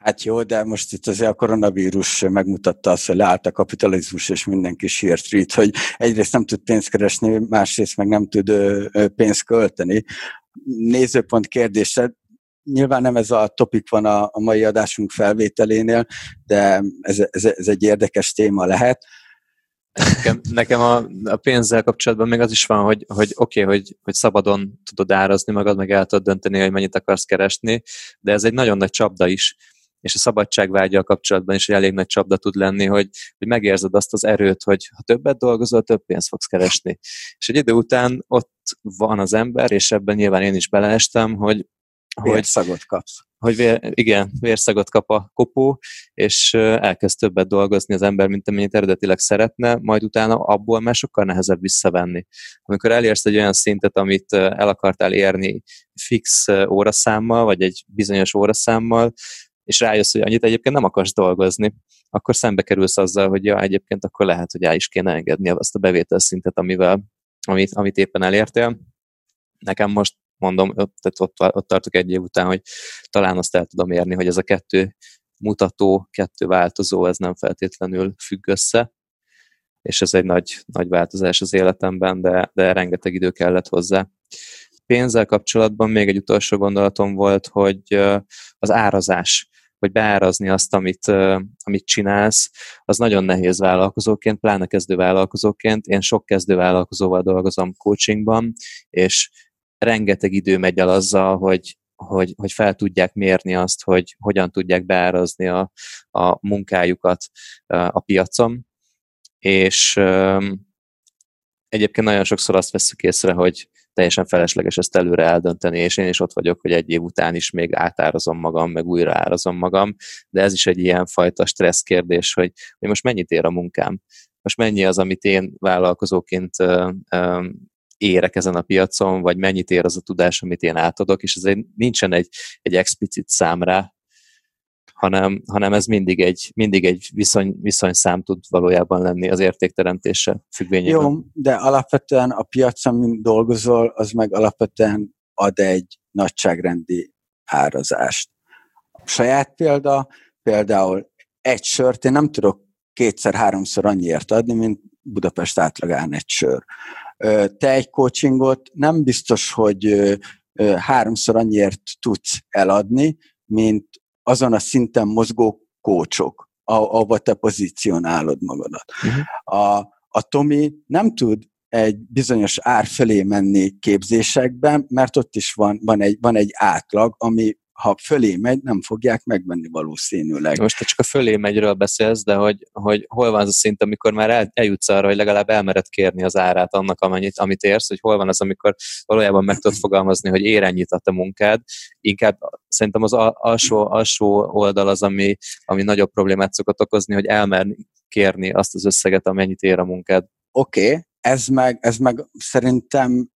Hát jó, de most itt azért a koronavírus megmutatta azt, hogy leállt a kapitalizmus, és mindenki sírt itt, hogy egyrészt nem tud pénzt keresni, másrészt meg nem tud pénzt költeni. Nézőpont kérdése, nyilván nem ez a topik van a, a mai adásunk felvételénél, de ez, ez, ez egy érdekes téma lehet. Nekem, nekem a, a pénzzel kapcsolatban még az is van, hogy, hogy oké, okay, hogy, hogy szabadon tudod árazni magad, meg el tudod dönteni, hogy mennyit akarsz keresni, de ez egy nagyon nagy csapda is, és a szabadságvágyal kapcsolatban is elég nagy csapda tud lenni, hogy, hogy megérzed azt az erőt, hogy ha többet dolgozol, több pénzt fogsz keresni. És egy idő után ott van az ember, és ebben nyilván én is beleestem, hogy Vérszagot kapsz. Hogy vér, igen, vérszagot kap a kopó, és elkezd többet dolgozni az ember, mint amennyit eredetileg szeretne, majd utána abból már sokkal nehezebb visszavenni. Amikor elérsz egy olyan szintet, amit el akartál érni fix óraszámmal, vagy egy bizonyos óraszámmal, és rájössz, hogy annyit egyébként nem akarsz dolgozni, akkor szembe kerülsz azzal, hogy ja, egyébként akkor lehet, hogy el is kéne engedni azt a bevételszintet, amivel, amit, amit éppen elértél. Nekem most mondom, tehát ott, ott tartok egy év után, hogy talán azt el tudom érni, hogy ez a kettő mutató, kettő változó, ez nem feltétlenül függ össze, és ez egy nagy, nagy változás az életemben, de, de rengeteg idő kellett hozzá. Pénzzel kapcsolatban még egy utolsó gondolatom volt, hogy az árazás, hogy beárazni azt, amit, amit csinálsz, az nagyon nehéz vállalkozóként, pláne kezdő vállalkozóként. Én sok kezdő vállalkozóval dolgozom coachingban, és rengeteg idő megy el azzal, hogy, hogy, hogy fel tudják mérni azt, hogy hogyan tudják beárazni a, a munkájukat a piacon, és egyébként nagyon sokszor azt veszük észre, hogy teljesen felesleges ezt előre eldönteni, és én is ott vagyok, hogy egy év után is még átárazom magam, meg újra árazom magam, de ez is egy ilyen fajta stressz kérdés, hogy, hogy most mennyit ér a munkám, most mennyi az, amit én vállalkozóként érek ezen a piacon, vagy mennyit ér az a tudás, amit én átadok, és ez egy, nincsen egy, egy explicit szám rá, hanem, hanem ez mindig egy, mindig egy viszony, viszonyszám tud valójában lenni az értékteremtése függvényében. Jó, de alapvetően a piacon, mint dolgozol, az meg alapvetően ad egy nagyságrendi árazást. A saját példa, például egy sört én nem tudok kétszer-háromszor annyiért adni, mint Budapest átlagán egy sör te egy coachingot nem biztos, hogy háromszor annyiért tudsz eladni, mint azon a szinten mozgó kócsok, ahova te pozícionálod magadat. Uh-huh. A, a Tomi nem tud egy bizonyos ár felé menni képzésekben, mert ott is van, van, egy, van egy átlag, ami ha fölé megy, nem fogják megvenni valószínűleg. Most te csak a fölé megyről beszélsz, de hogy, hogy hol van az a szint, amikor már el, eljutsz arra, hogy legalább elmered kérni az árát annak, amennyit, amit érsz, hogy hol van az, amikor valójában meg tudod fogalmazni, hogy ér ennyit a te munkád. Inkább szerintem az alsó, alsó oldal az, ami, ami nagyobb problémát szokott okozni, hogy elmerni kérni azt az összeget, amennyit ér a munkád. Oké, okay. ez, meg, ez meg szerintem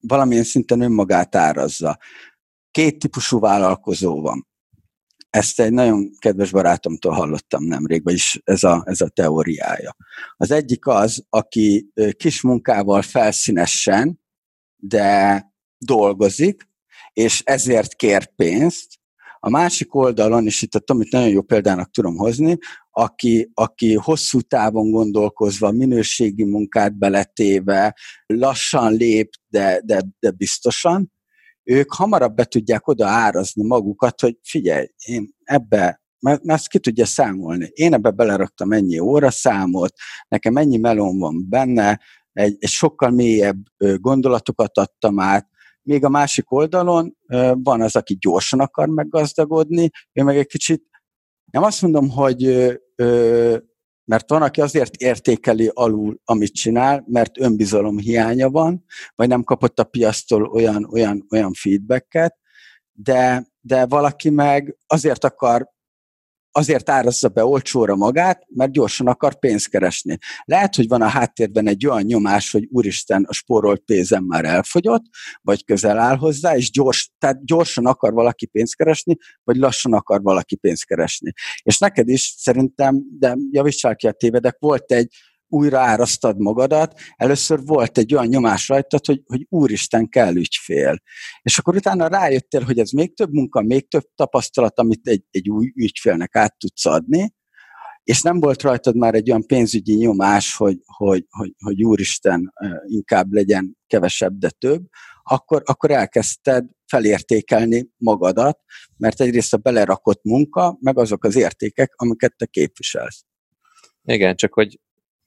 valamilyen szinten önmagát árazza két típusú vállalkozó van. Ezt egy nagyon kedves barátomtól hallottam nemrég, vagyis ez a, ez a teóriája. Az egyik az, aki kis munkával felszínesen, de dolgozik, és ezért kér pénzt. A másik oldalon, és itt a Tomit nagyon jó példának tudom hozni, aki, aki hosszú távon gondolkozva, minőségi munkát beletéve, lassan lép, de, de, de biztosan, ők hamarabb be tudják oda árazni magukat, hogy figyelj, én ebbe mert, mert ezt ki tudja számolni. Én ebbe beleraktam ennyi óra számot, nekem ennyi melón van benne, egy, egy sokkal mélyebb gondolatokat adtam át, még a másik oldalon van az, aki gyorsan akar meggazdagodni, ő meg egy kicsit, nem azt mondom, hogy mert van, aki azért értékeli alul, amit csinál, mert önbizalom hiánya van, vagy nem kapott a piasztól olyan, olyan, olyan feedbacket, de, de valaki meg azért akar azért árazza be olcsóra magát, mert gyorsan akar pénzt keresni. Lehet, hogy van a háttérben egy olyan nyomás, hogy úristen, a spórolt pénzem már elfogyott, vagy közel áll hozzá, és gyors, tehát gyorsan akar valaki pénzt keresni, vagy lassan akar valaki pénzt keresni. És neked is szerintem, de javítsál ki a tévedek, volt egy újra árasztad magadat, először volt egy olyan nyomás rajtad, hogy, hogy úristen kell ügyfél. És akkor utána rájöttél, hogy ez még több munka, még több tapasztalat, amit egy, egy új ügyfélnek át tudsz adni, és nem volt rajtad már egy olyan pénzügyi nyomás, hogy, hogy, hogy, hogy úristen, inkább legyen kevesebb, de több, akkor, akkor elkezdted felértékelni magadat, mert egyrészt a belerakott munka, meg azok az értékek, amiket te képviselsz. Igen, csak hogy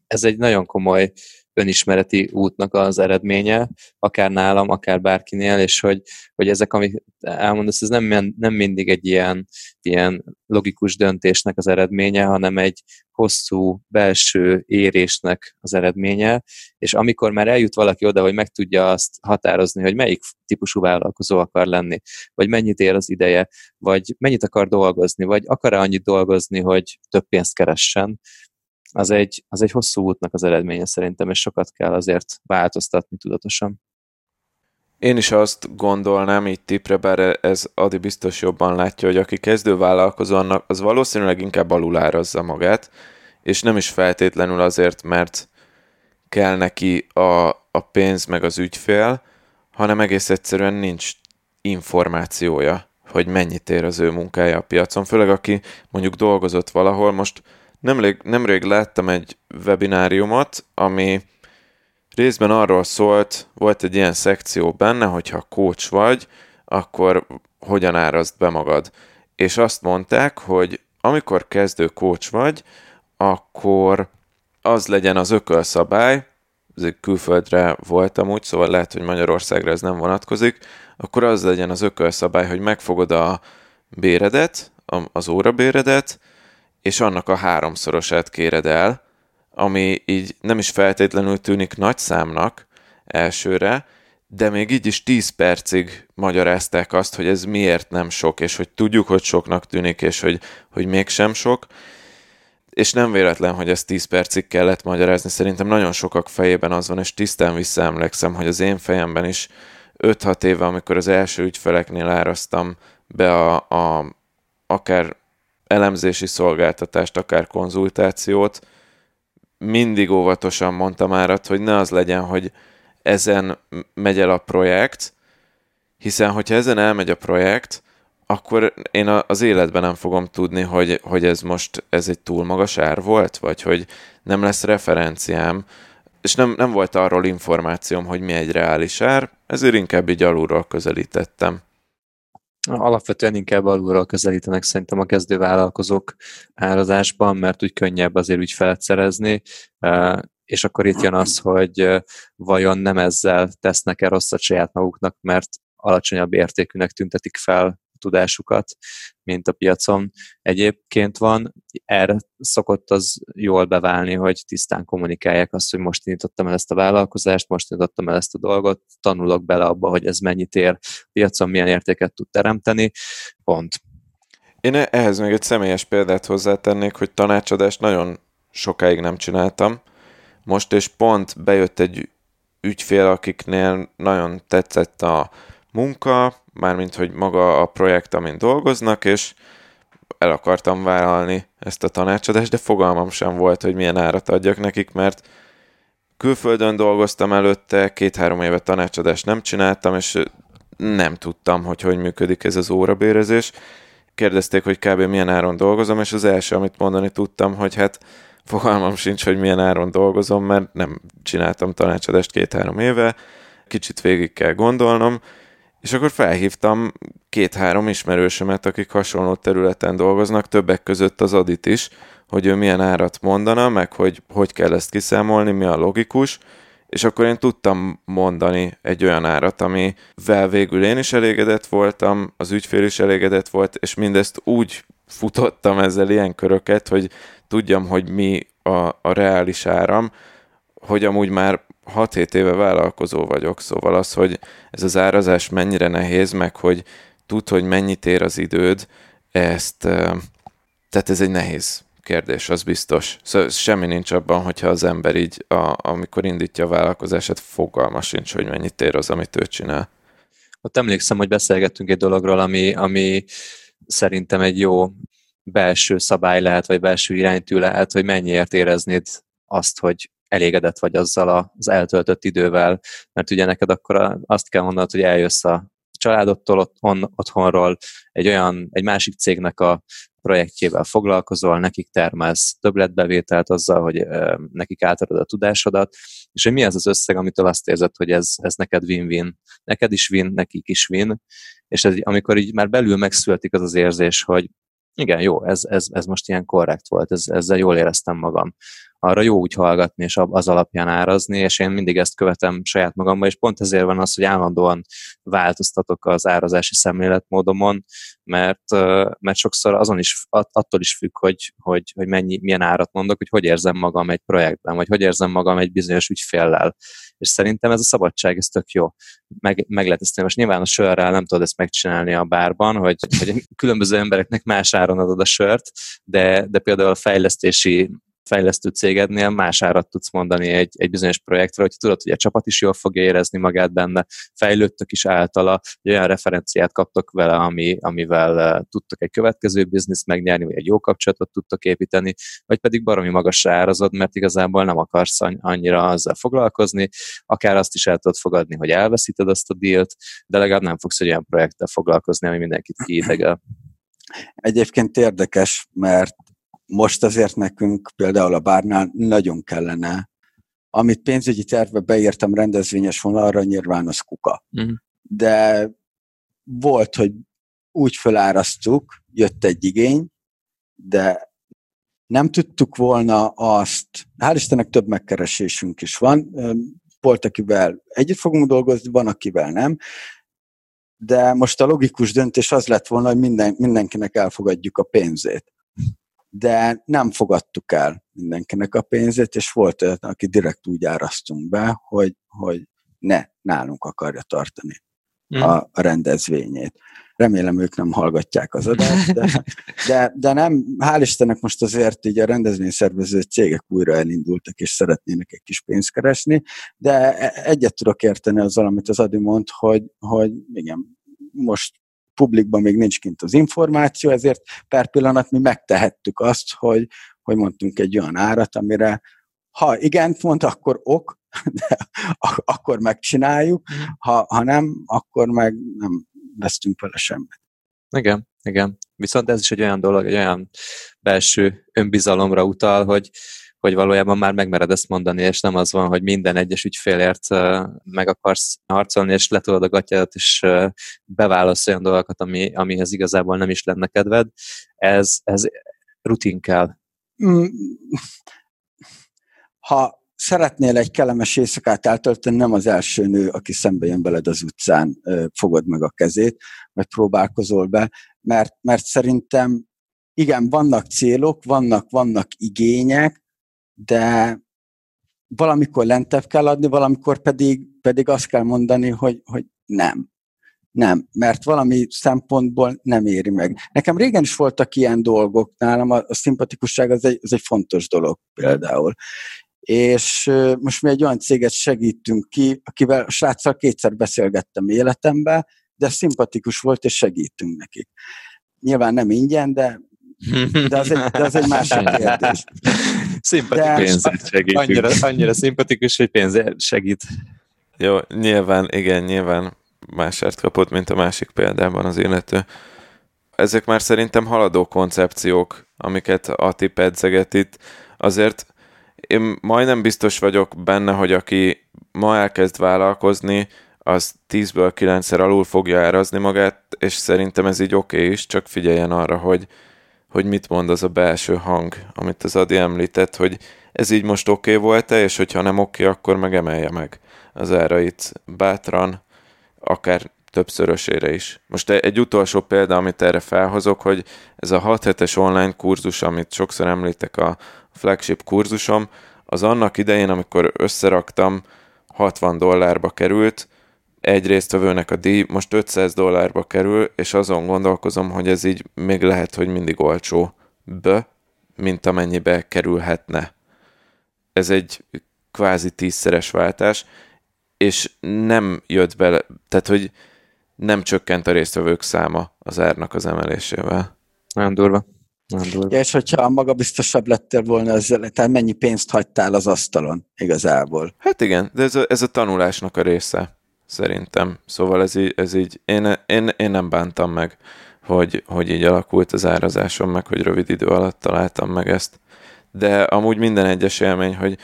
ez egy nagyon komoly önismereti útnak az eredménye, akár nálam, akár bárkinél, és hogy, hogy ezek, amit elmondasz, ez nem, nem mindig egy ilyen, ilyen logikus döntésnek az eredménye, hanem egy hosszú belső érésnek az eredménye, és amikor már eljut valaki oda, hogy meg tudja azt határozni, hogy melyik típusú vállalkozó akar lenni, vagy mennyit ér az ideje, vagy mennyit akar dolgozni, vagy akar-e annyit dolgozni, hogy több pénzt keressen, az egy, az egy hosszú útnak az eredménye szerintem, és sokat kell azért változtatni tudatosan. Én is azt gondolnám így tipre, bár ez Adi biztos jobban látja, hogy aki kezdő vállalkozó, annak az valószínűleg inkább alulárazza magát, és nem is feltétlenül azért, mert kell neki a, a pénz meg az ügyfél, hanem egész egyszerűen nincs információja, hogy mennyit ér az ő munkája a piacon. Főleg aki mondjuk dolgozott valahol, most Nemrég, nemrég láttam egy webináriumot, ami részben arról szólt, volt egy ilyen szekció benne, hogyha coach vagy, akkor hogyan árazd be magad. És azt mondták, hogy amikor kezdő coach vagy, akkor az legyen az ökölszabály, ez külföldre voltam úgy, szóval lehet, hogy Magyarországra ez nem vonatkozik, akkor az legyen az ökölszabály, hogy megfogod a béredet, az órabéredet, és annak a háromszorosát kéred el, ami így nem is feltétlenül tűnik nagy számnak elsőre, de még így is 10 percig magyarázták azt, hogy ez miért nem sok, és hogy tudjuk, hogy soknak tűnik, és hogy, hogy mégsem sok, és nem véletlen, hogy ezt 10 percig kellett magyarázni, szerintem nagyon sokak fejében az van, és tisztán visszaemlékszem, hogy az én fejemben is 5-6 éve, amikor az első ügyfeleknél áraztam be a, a akár elemzési szolgáltatást, akár konzultációt, mindig óvatosan mondtam árat, hogy ne az legyen, hogy ezen megy el a projekt, hiszen hogyha ezen elmegy a projekt, akkor én az életben nem fogom tudni, hogy, hogy ez most ez egy túl magas ár volt, vagy hogy nem lesz referenciám, és nem, nem volt arról információm, hogy mi egy reális ár, ezért inkább így alulról közelítettem. Alapvetően inkább alulról közelítenek szerintem a kezdővállalkozók árazásban, mert úgy könnyebb azért ügyfelet szerezni, és akkor itt jön az, hogy vajon nem ezzel tesznek-e rosszat saját maguknak, mert alacsonyabb értékűnek tüntetik fel tudásukat, mint a piacon egyébként van. Erre szokott az jól beválni, hogy tisztán kommunikálják azt, hogy most indítottam el ezt a vállalkozást, most indítottam el ezt a dolgot, tanulok bele abba, hogy ez mennyit ér a piacon, milyen értéket tud teremteni, pont. Én ehhez még egy személyes példát hozzátennék, hogy tanácsadást nagyon sokáig nem csináltam. Most és pont bejött egy ügyfél, akiknél nagyon tetszett a munka, mármint hogy maga a projekt, amin dolgoznak, és el akartam vállalni ezt a tanácsadást, de fogalmam sem volt, hogy milyen árat adjak nekik, mert külföldön dolgoztam előtte, két-három éve tanácsadást nem csináltam, és nem tudtam, hogy hogy működik ez az órabérezés. Kérdezték, hogy kb. milyen áron dolgozom, és az első, amit mondani tudtam, hogy hát fogalmam sincs, hogy milyen áron dolgozom, mert nem csináltam tanácsadást két-három éve, kicsit végig kell gondolnom, És akkor felhívtam két-három ismerősömet, akik hasonló területen dolgoznak, többek között az Adit is, hogy ő milyen árat mondana, meg hogy hogy kell ezt kiszámolni, mi a logikus, és akkor én tudtam mondani egy olyan árat, amivel végül én is elégedett voltam, az ügyfél is elégedett volt, és mindezt úgy futottam ezzel ilyen köröket, hogy tudjam, hogy mi a, a reális áram, hogy amúgy már 6-7 éve vállalkozó vagyok, szóval az, hogy ez az árazás mennyire nehéz, meg hogy tud, hogy mennyit ér az időd, ezt, tehát ez egy nehéz kérdés, az biztos. Szóval semmi nincs abban, hogyha az ember így, a, amikor indítja a vállalkozását, fogalma sincs, hogy mennyit ér az, amit ő csinál. Ott emlékszem, hogy beszélgettünk egy dologról, ami, ami szerintem egy jó belső szabály lehet, vagy belső iránytű lehet, hogy mennyiért éreznéd azt, hogy elégedett vagy azzal az eltöltött idővel, mert ugye neked akkor azt kell mondanod, hogy eljössz a családodtól otthon, otthonról, egy olyan, egy másik cégnek a projektjével foglalkozol, nekik termelsz többletbevételt azzal, hogy nekik átadod a tudásodat, és hogy mi az az összeg, amitől azt érzed, hogy ez, ez neked win-win. Neked is win, nekik is win, és ez, amikor így már belül megszületik az az érzés, hogy igen, jó, ez, ez, ez most ilyen korrekt volt, ez, ezzel jól éreztem magam arra jó úgy hallgatni, és az alapján árazni, és én mindig ezt követem saját magamban, és pont ezért van az, hogy állandóan változtatok az árazási szemléletmódomon, mert, mert sokszor azon is, attól is függ, hogy, hogy, hogy mennyi, milyen árat mondok, hogy hogy érzem magam egy projektben, vagy hogy érzem magam egy bizonyos ügyféllel. És szerintem ez a szabadság, ez tök jó. Meg, meg lehet ezt most nyilván a sörrel nem tudod ezt megcsinálni a bárban, hogy, hogy különböző embereknek más áron adod a sört, de, de például a fejlesztési fejlesztő cégednél más árat tudsz mondani egy, egy bizonyos projektre, hogy tudod, hogy a csapat is jól fogja érezni magát benne, fejlődtök is általa, hogy olyan referenciát kaptok vele, ami, amivel uh, tudtok egy következő bizniszt megnyerni, vagy egy jó kapcsolatot tudtok építeni, vagy pedig baromi magasra árazod, mert igazából nem akarsz annyira azzal foglalkozni, akár azt is el tudod fogadni, hogy elveszíted azt a dílt, de legalább nem fogsz egy olyan projekttel foglalkozni, ami mindenkit kiidegel. Egyébként érdekes, mert most azért nekünk például a bárnál nagyon kellene, amit pénzügyi tervbe beírtam rendezvényes vonalra, nyilván az kuka. Mm. De volt, hogy úgy felárasztuk, jött egy igény, de nem tudtuk volna azt, hál' Istennek több megkeresésünk is van, volt, akivel együtt fogunk dolgozni, van, akivel nem, de most a logikus döntés az lett volna, hogy minden, mindenkinek elfogadjuk a pénzét de nem fogadtuk el mindenkinek a pénzét, és volt olyan, aki direkt úgy árasztunk be, hogy, hogy ne nálunk akarja tartani mm. a, a rendezvényét. Remélem ők nem hallgatják az adást, de, de, de nem, hál' Istennek most azért így a rendezvényszervező cégek újra elindultak, és szeretnének egy kis pénzt keresni, de e, egyet tudok érteni azzal, amit az Adi mond, hogy, hogy igen, most publikban még nincs kint az információ, ezért per pillanat mi megtehettük azt, hogy, hogy mondtunk egy olyan árat, amire ha igent mond, akkor ok, de akkor megcsináljuk, mhm. ha, ha nem, akkor meg nem vesztünk vele semmit. Igen, igen. Viszont ez is egy olyan dolog, egy olyan belső önbizalomra utal, hogy hogy valójában már megmered ezt mondani, és nem az van, hogy minden egyes ügyfélért meg akarsz harcolni, és letolod a gatyádat, és beválasz olyan dolgokat, ami, amihez igazából nem is lenne kedved. Ez, ez rutin kell. Mm. Ha szeretnél egy kellemes éjszakát eltölteni, nem az első nő, aki szembe jön beled az utcán, fogod meg a kezét, vagy próbálkozol be, mert, mert szerintem igen, vannak célok, vannak, vannak igények, de valamikor lentebb kell adni, valamikor pedig, pedig azt kell mondani, hogy, hogy nem. Nem, mert valami szempontból nem éri meg. Nekem régen is voltak ilyen dolgok, nálam a, a szimpatikusság az egy, az egy fontos dolog például. És most mi egy olyan céget segítünk ki, akivel a sráccal kétszer beszélgettem életemben, de szimpatikus volt, és segítünk nekik. Nyilván nem ingyen, de, de, az, egy, de az egy másik kérdés. Szimpatikus. Annyira, annyira szimpatikus, hogy pénzért segít. Jó, nyilván, igen, nyilván másárt kapott, mint a másik példában az illető. Ezek már szerintem haladó koncepciók, amiket Ati pedzeget itt. Azért én majdnem biztos vagyok benne, hogy aki ma elkezd vállalkozni, az 10-ből 9-szer alul fogja árazni magát, és szerintem ez így oké okay is, csak figyeljen arra, hogy, hogy mit mond az a belső hang, amit az Adi említett, hogy ez így most oké okay volt-e, és hogyha nem oké, okay, akkor meg emelje meg az árait bátran, akár többszörösére is. Most egy utolsó példa, amit erre felhozok, hogy ez a 6 hetes online kurzus, amit sokszor említek a flagship kurzusom, az annak idején, amikor összeraktam, 60 dollárba került, egy résztvevőnek a díj most 500 dollárba kerül, és azon gondolkozom, hogy ez így még lehet, hogy mindig olcsó b, mint amennyibe kerülhetne. Ez egy kvázi tízszeres váltás, és nem jött bele, tehát hogy nem csökkent a résztvevők száma az árnak az emelésével. Nagyon durva. Nagyon durva. Ja, és hogyha magabiztosabb lettél volna ezzel, tehát mennyi pénzt hagytál az asztalon igazából? Hát igen, de ez a, ez a tanulásnak a része, szerintem. Szóval ez így, ez így én, én, én nem bántam meg, hogy, hogy így alakult az árazásom, meg hogy rövid idő alatt találtam meg ezt. De amúgy minden egyes élmény, hogy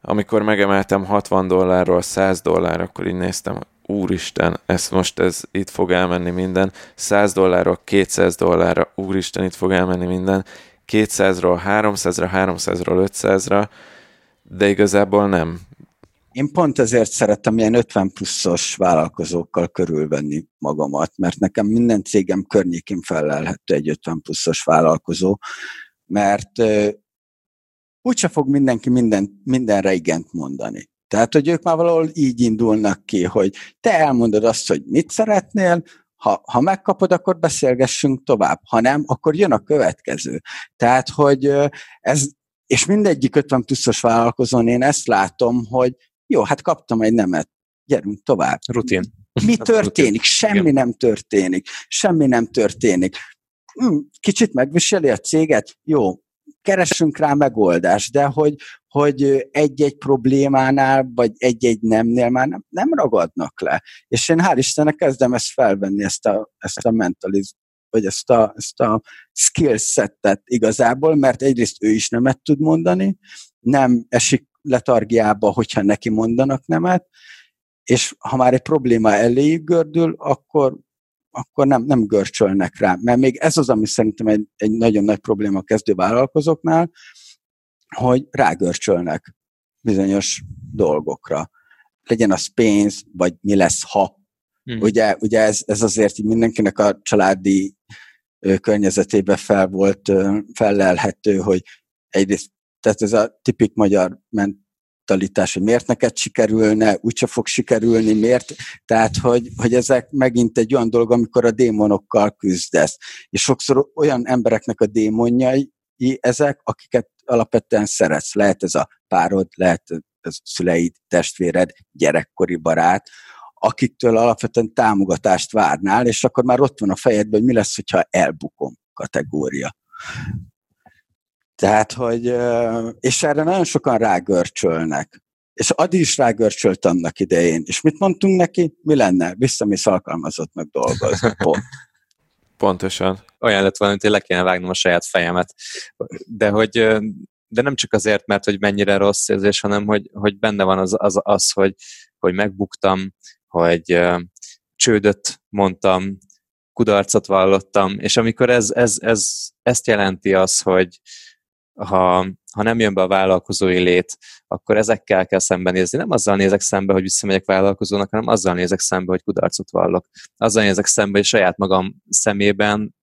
amikor megemeltem 60 dollárról 100 dollár, akkor így néztem, úristen, ez most ez itt fog elmenni minden, 100 dollárról 200 dollárra, úristen, itt fog elmenni minden, 200-ról 300-ra, 300-ról 500-ra, de igazából nem. Én pont ezért szeretem ilyen 50 pluszos vállalkozókkal körülvenni magamat, mert nekem minden cégem környékén felelhető egy 50 pluszos vállalkozó, mert úgyse fog mindenki minden, mindenre igent mondani. Tehát, hogy ők már valahol így indulnak ki, hogy te elmondod azt, hogy mit szeretnél, ha, ha megkapod, akkor beszélgessünk tovább. Ha nem, akkor jön a következő. Tehát, hogy ez, és mindegyik 50 pluszos vállalkozón én ezt látom, hogy jó, hát kaptam egy nemet, gyerünk tovább. Rutin. Mi történik? Semmi nem történik. Semmi nem történik. Hm, kicsit megviseli a céget? Jó, keressünk rá megoldást, de hogy, hogy egy-egy problémánál, vagy egy-egy nemnél már nem, nem ragadnak le. És én hál' Istennek kezdem ezt felvenni, ezt a, ezt a mentalizm, vagy ezt a, ezt a skill settet igazából, mert egyrészt ő is nemet tud mondani, nem esik letargiába, hogyha neki mondanak nemet, és ha már egy probléma eléjük gördül, akkor akkor nem, nem görcsölnek rá. Mert még ez az, ami szerintem egy, egy nagyon nagy probléma a kezdő vállalkozóknál, hogy rágörcsölnek bizonyos dolgokra. Legyen az pénz, vagy mi lesz, ha. Hmm. Ugye, ugye ez, ez azért mindenkinek a családi környezetében fel volt fellelhető, hogy egyrészt, tehát ez a tipik magyar ment, mentalitás, hogy miért neked sikerülne, úgyse fog sikerülni, miért. Tehát, hogy, hogy ezek megint egy olyan dolog, amikor a démonokkal küzdesz. És sokszor olyan embereknek a démonjai ezek, akiket alapvetően szeretsz. Lehet ez a párod, lehet ez szüleid, testvéred, gyerekkori barát, akiktől alapvetően támogatást várnál, és akkor már ott van a fejedben, hogy mi lesz, hogyha elbukom kategória. Tehát, hogy, és erre nagyon sokan rágörcsölnek. És Adi is rágörcsölt annak idején. És mit mondtunk neki? Mi lenne? Visszamész alkalmazottnak dolgozni. Pont. Pontosan. Olyan lett volna, hogy le kéne vágnom a saját fejemet. De hogy de nem csak azért, mert hogy mennyire rossz érzés, hanem hogy, hogy benne van az, az, az hogy, hogy megbuktam, hogy csődöt mondtam, kudarcot vallottam, és amikor ez, ez, ez, ezt jelenti az, hogy, ha, ha nem jön be a vállalkozói lét, akkor ezekkel kell szembenézni. Nem azzal nézek szembe, hogy visszamegyek vállalkozónak, hanem azzal nézek szembe, hogy kudarcot vallok. Azzal nézek szembe, hogy saját magam szemében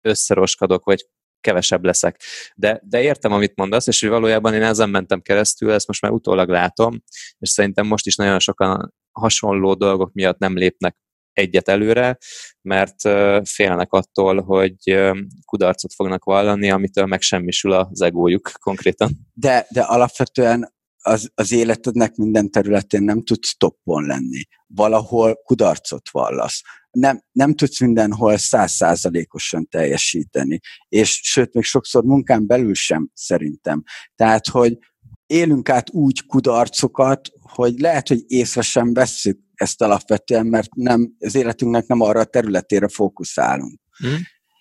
összeroskadok, vagy kevesebb leszek. De, de értem, amit mondasz, és hogy valójában én ezen mentem keresztül, ezt most már utólag látom, és szerintem most is nagyon sokan hasonló dolgok miatt nem lépnek egyet előre, mert félnek attól, hogy kudarcot fognak vallani, amitől megsemmisül az egójuk konkrétan. De, de alapvetően az, az életednek minden területén nem tudsz toppon lenni. Valahol kudarcot vallasz. Nem, nem tudsz mindenhol százszázalékosan teljesíteni. És sőt, még sokszor munkán belül sem szerintem. Tehát, hogy élünk át úgy kudarcokat, hogy lehet, hogy észre sem vesszük, ezt alapvetően, mert nem, az életünknek nem arra a területére fókuszálunk. Mm.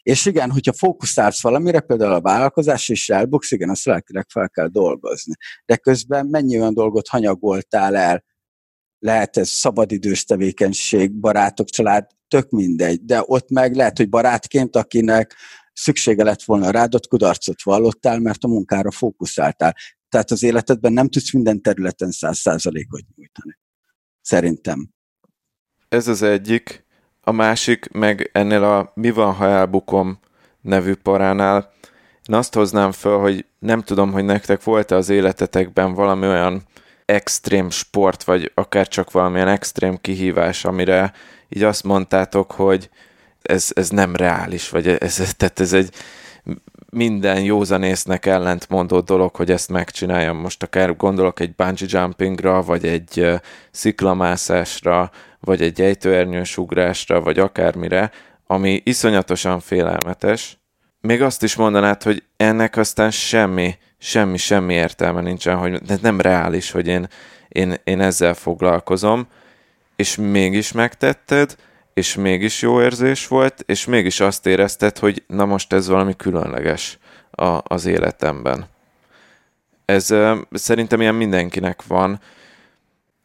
És igen, hogyha fókuszálsz valamire, például a vállalkozás és elbuksz, igen, azt lelkileg fel kell dolgozni. De közben mennyi olyan dolgot hanyagoltál el, lehet ez szabadidős tevékenység, barátok, család, tök mindegy, de ott meg lehet, hogy barátként, akinek szüksége lett volna rád, ott kudarcot vallottál, mert a munkára fókuszáltál. Tehát az életedben nem tudsz minden területen száz százalékot nyújtani. Szerintem. Ez az egyik. A másik, meg ennél a Mi van, ha elbukom nevű paránál, én azt hoznám föl, hogy nem tudom, hogy nektek volt-e az életetekben valami olyan extrém sport, vagy akár csak valamilyen extrém kihívás, amire így azt mondtátok, hogy ez, ez nem reális, vagy ez, tehát ez egy minden józanésznek ellentmondó dolog, hogy ezt megcsináljam. Most akár gondolok egy bungee jumpingra, vagy egy sziklamászásra, vagy egy ejtőernyős ugrásra, vagy akármire, ami iszonyatosan félelmetes. Még azt is mondanád, hogy ennek aztán semmi, semmi, semmi értelme nincsen, hogy nem reális, hogy én, én, én ezzel foglalkozom, és mégis megtetted, és mégis jó érzés volt, és mégis azt érezted, hogy na most ez valami különleges a, az életemben. Ez szerintem ilyen mindenkinek van.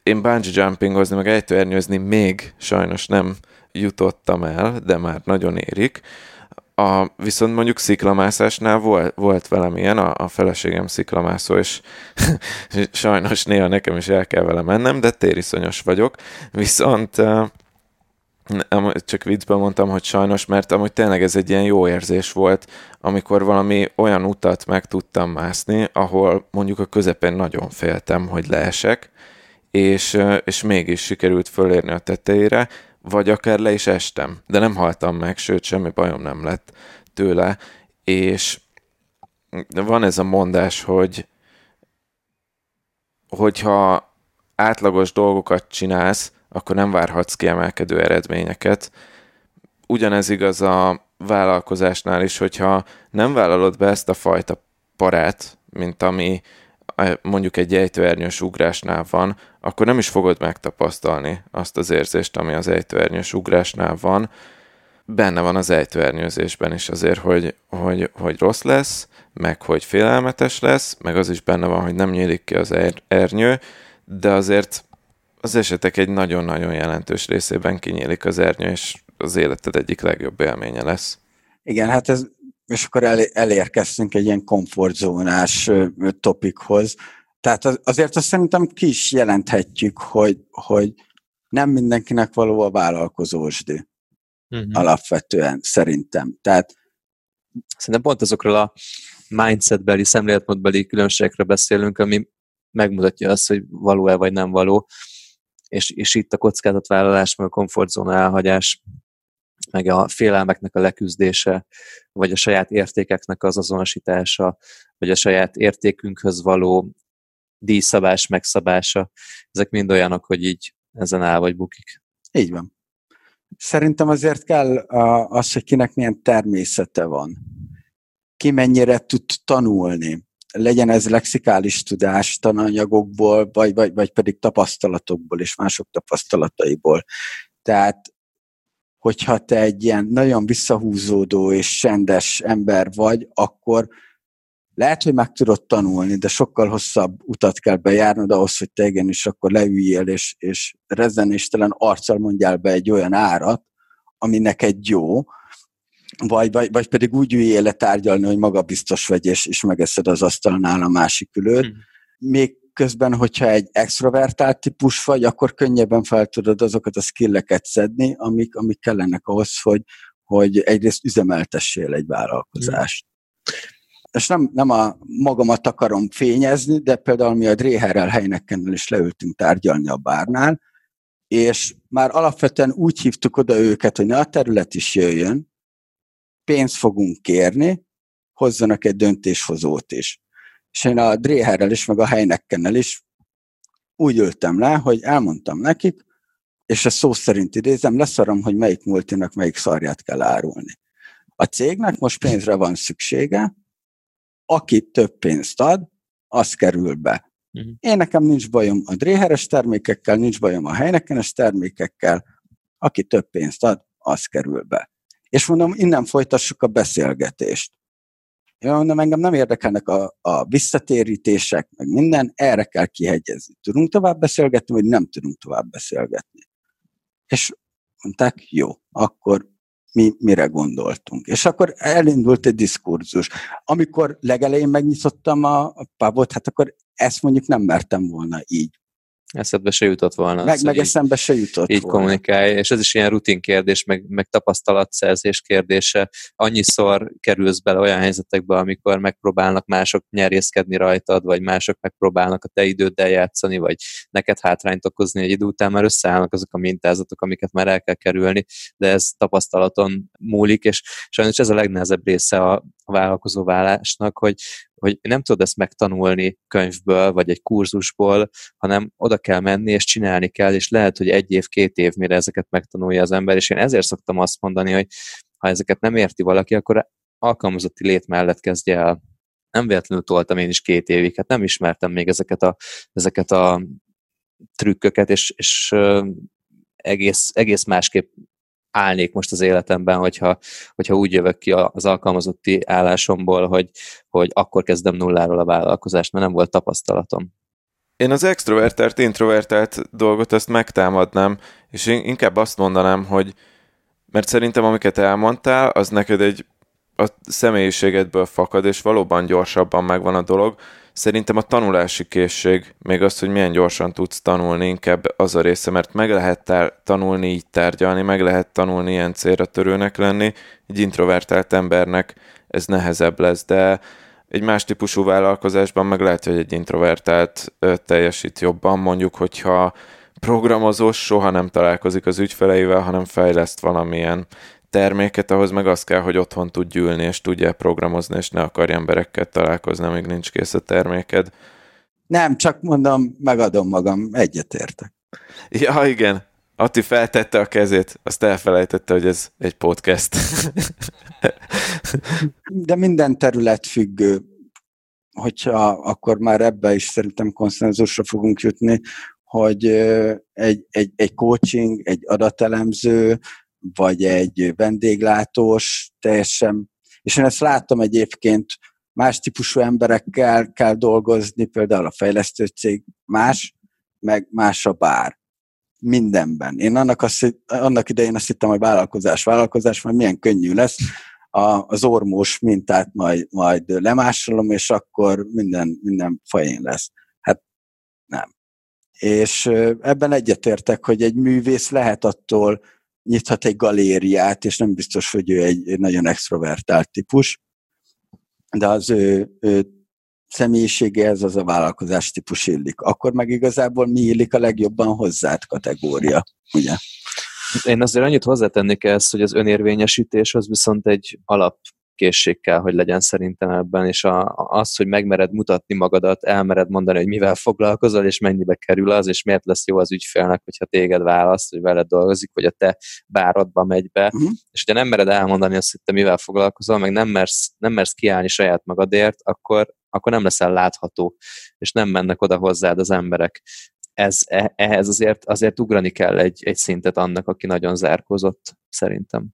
Én bungee jumpingozni, meg ejtőernyőzni még sajnos nem jutottam el, de már nagyon érik. A, viszont mondjuk sziklamászásnál volt, volt velem ilyen, a, a feleségem sziklamászó, és sajnos néha nekem is el kell vele mennem, de tériszonyos vagyok. Viszont uh, csak viccben mondtam, hogy sajnos, mert amúgy tényleg ez egy ilyen jó érzés volt, amikor valami olyan utat meg tudtam mászni, ahol mondjuk a közepén nagyon féltem, hogy leesek, és, és mégis sikerült fölérni a tetejére, vagy akár le is estem, de nem haltam meg, sőt, semmi bajom nem lett tőle, és van ez a mondás, hogy hogyha átlagos dolgokat csinálsz, akkor nem várhatsz kiemelkedő eredményeket. Ugyanez igaz a vállalkozásnál is, hogyha nem vállalod be ezt a fajta parát, mint ami mondjuk egy ejtőernyős ugrásnál van, akkor nem is fogod megtapasztalni azt az érzést, ami az ejtőernyős ugrásnál van. Benne van az ejtőernyőzésben is azért, hogy, hogy, hogy rossz lesz, meg hogy félelmetes lesz, meg az is benne van, hogy nem nyílik ki az er-, ernyő, de azért az esetek egy nagyon-nagyon jelentős részében kinyílik az ernyő, és az életed egyik legjobb élménye lesz. Igen, hát ez, és akkor el, elérkeztünk egy ilyen komfortzónás topikhoz. Tehát az, azért azt szerintem ki is jelenthetjük, hogy, hogy nem mindenkinek való a vállalkozósdi. Uh-huh. Alapvetően szerintem. Tehát Szerintem pont azokról a mindsetbeli, szemléletmódbeli különbségekről beszélünk, ami megmutatja azt, hogy való-e vagy nem való és, és itt a kockázatvállalás, meg a komfortzóna elhagyás, meg a félelmeknek a leküzdése, vagy a saját értékeknek az azonosítása, vagy a saját értékünkhöz való díjszabás, megszabása, ezek mind olyanok, hogy így ezen áll vagy bukik. Így van. Szerintem azért kell az, hogy kinek milyen természete van. Ki mennyire tud tanulni legyen ez lexikális tudás tananyagokból, vagy, vagy, vagy pedig tapasztalatokból és mások tapasztalataiból. Tehát, hogyha te egy ilyen nagyon visszahúzódó és sendes ember vagy, akkor lehet, hogy meg tudod tanulni, de sokkal hosszabb utat kell bejárnod ahhoz, hogy te igenis akkor leüljél, és, és rezzenéstelen arccal mondjál be egy olyan árat, ami neked jó, vagy, vagy, vagy pedig úgy üljél le tárgyalni, hogy magabiztos vagy, és, és megeszed az asztalnál a másik ülőt. Hmm. Még közben, hogyha egy extrovertált típus vagy, akkor könnyebben fel tudod azokat a skilleket szedni, amik, amik kellenek ahhoz, hogy, hogy egyrészt üzemeltessél egy vállalkozást. Hmm. És nem, nem a magamat akarom fényezni, de például mi a Dréherrel helynekennel is leültünk tárgyalni a bárnál, és már alapvetően úgy hívtuk oda őket, hogy ne a terület is jöjjön, pénzt fogunk kérni, hozzanak egy döntéshozót is. És én a Dréherrel is, meg a Heineckennel is úgy ültem le, hogy elmondtam nekik, és ezt szó szerint idézem, leszarom, hogy melyik multinak melyik szarját kell árulni. A cégnek most pénzre van szüksége, aki több pénzt ad, az kerül be. Uh-huh. Én nekem nincs bajom a dréheres termékekkel, nincs bajom a helynekkenes termékekkel, aki több pénzt ad, az kerül be és mondom, innen folytassuk a beszélgetést. Én mondom, engem nem érdekelnek a, a visszatérítések, meg minden, erre kell kihegyezni. Tudunk tovább beszélgetni, vagy nem tudunk tovább beszélgetni. És mondták, jó, akkor mi mire gondoltunk. És akkor elindult egy diskurzus. Amikor legelején megnyitottam a, a pubot, hát akkor ezt mondjuk nem mertem volna így eszedbe se jutott volna. Meg, meg eszembe se jutott Így volna. kommunikálj, és ez is ilyen rutin kérdés, meg, meg tapasztalatszerzés kérdése. Annyiszor kerülsz bele olyan helyzetekbe, amikor megpróbálnak mások nyerészkedni rajtad, vagy mások megpróbálnak a te időddel játszani, vagy neked hátrányt okozni egy idő után, már összeállnak azok a mintázatok, amiket már el kell kerülni, de ez tapasztalaton múlik, és sajnos ez a legnehezebb része a, a vállalkozó válásnak, hogy, hogy nem tudod ezt megtanulni könyvből, vagy egy kurzusból, hanem oda kell menni, és csinálni kell, és lehet, hogy egy év, két év, mire ezeket megtanulja az ember, és én ezért szoktam azt mondani, hogy ha ezeket nem érti valaki, akkor alkalmazotti lét mellett kezdje el. Nem véletlenül toltam én is két évig, hát nem ismertem még ezeket a, ezeket a trükköket, és, és egész, egész másképp állnék most az életemben, hogyha, hogyha úgy jövök ki az alkalmazotti állásomból, hogy, hogy akkor kezdem nulláról a vállalkozást, mert nem volt tapasztalatom. Én az extrovertált, introvertált dolgot ezt megtámadnám, és én inkább azt mondanám, hogy mert szerintem amiket elmondtál, az neked egy a személyiségedből fakad, és valóban gyorsabban megvan a dolog, Szerintem a tanulási készség, még az, hogy milyen gyorsan tudsz tanulni, inkább az a része, mert meg lehet tár- tanulni így tárgyalni, meg lehet tanulni ilyen célra törőnek lenni. Egy introvertált embernek ez nehezebb lesz, de egy más típusú vállalkozásban meg lehet, hogy egy introvertált teljesít jobban, mondjuk, hogyha programozós soha nem találkozik az ügyfeleivel, hanem fejleszt valamilyen terméket, ahhoz meg az kell, hogy otthon tud gyűlni, és tudja programozni, és ne akarj emberekkel találkozni, amíg nincs kész a terméked. Nem, csak mondom, megadom magam, egyetértek. Ja, igen. Ati feltette a kezét, azt elfelejtette, hogy ez egy podcast. De minden terület függő, hogyha akkor már ebbe is szerintem konszenzusra fogunk jutni, hogy egy, egy, egy coaching, egy adatelemző, vagy egy vendéglátós, teljesen, és én ezt láttam egyébként, más típusú emberekkel kell dolgozni, például a fejlesztő cég más, meg más a bár. Mindenben. Én annak, azt, annak idején azt hittem, hogy vállalkozás, vállalkozás, majd milyen könnyű lesz, a, az ormós mintát majd, majd lemásolom, és akkor minden, minden fajén lesz. Hát nem. És ebben egyetértek, hogy egy művész lehet attól nyithat egy galériát, és nem biztos, hogy ő egy nagyon extrovertált típus, de az ő, ő személyiségehez az a vállalkozás típus illik. Akkor meg igazából mi illik a legjobban hozzád kategória, ugye? Én azért annyit hozzátennék ezt, hogy az önérvényesítés az viszont egy alap készség kell, hogy legyen szerintem ebben, és a, az, hogy megmered mutatni magadat, elmered mondani, hogy mivel foglalkozol, és mennyibe kerül az, és miért lesz jó az ügyfélnek, hogyha téged választ, hogy veled dolgozik, vagy a te bárodba megy be, uh-huh. és hogyha nem mered elmondani azt, hogy te mivel foglalkozol, meg nem mersz, nem mersz kiállni saját magadért, akkor, akkor nem leszel látható, és nem mennek oda hozzád az emberek. Ez, e, ehhez azért, azért ugrani kell egy, egy szintet annak, aki nagyon zárkozott, szerintem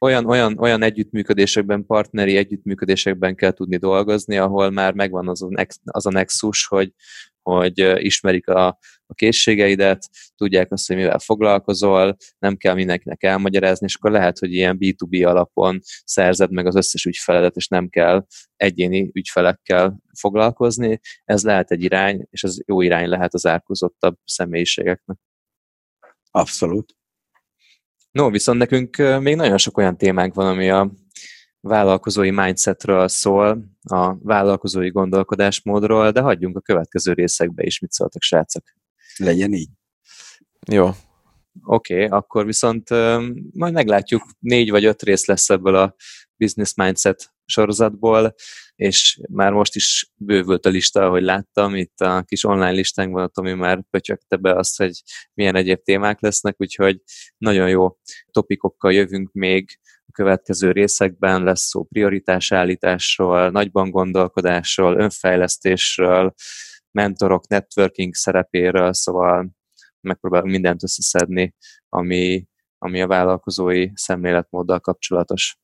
olyan, olyan, olyan együttműködésekben, partneri együttműködésekben kell tudni dolgozni, ahol már megvan az a, nex, az a nexus, hogy, hogy ismerik a, a készségeidet, tudják azt, hogy mivel foglalkozol, nem kell mindenkinek elmagyarázni, és akkor lehet, hogy ilyen B2B alapon szerzed meg az összes ügyfeledet, és nem kell egyéni ügyfelekkel foglalkozni. Ez lehet egy irány, és ez jó irány lehet az árkozottabb személyiségeknek. Abszolút. No, viszont nekünk még nagyon sok olyan témánk van, ami a vállalkozói mindsetről szól, a vállalkozói gondolkodásmódról, de hagyjunk a következő részekbe is, mit szóltak srácok. Legyen így. Jó. Oké, okay, akkor viszont majd meglátjuk, négy vagy öt rész lesz ebből a business mindset sorozatból, és már most is bővült a lista, ahogy láttam, itt a kis online listánkban, ami már pötyögte be azt, hogy milyen egyéb témák lesznek, úgyhogy nagyon jó topikokkal jövünk még a következő részekben, lesz szó prioritásállításról, nagyban gondolkodásról, önfejlesztésről, mentorok, networking szerepéről, szóval megpróbálunk mindent összeszedni, ami, ami a vállalkozói szemléletmóddal kapcsolatos.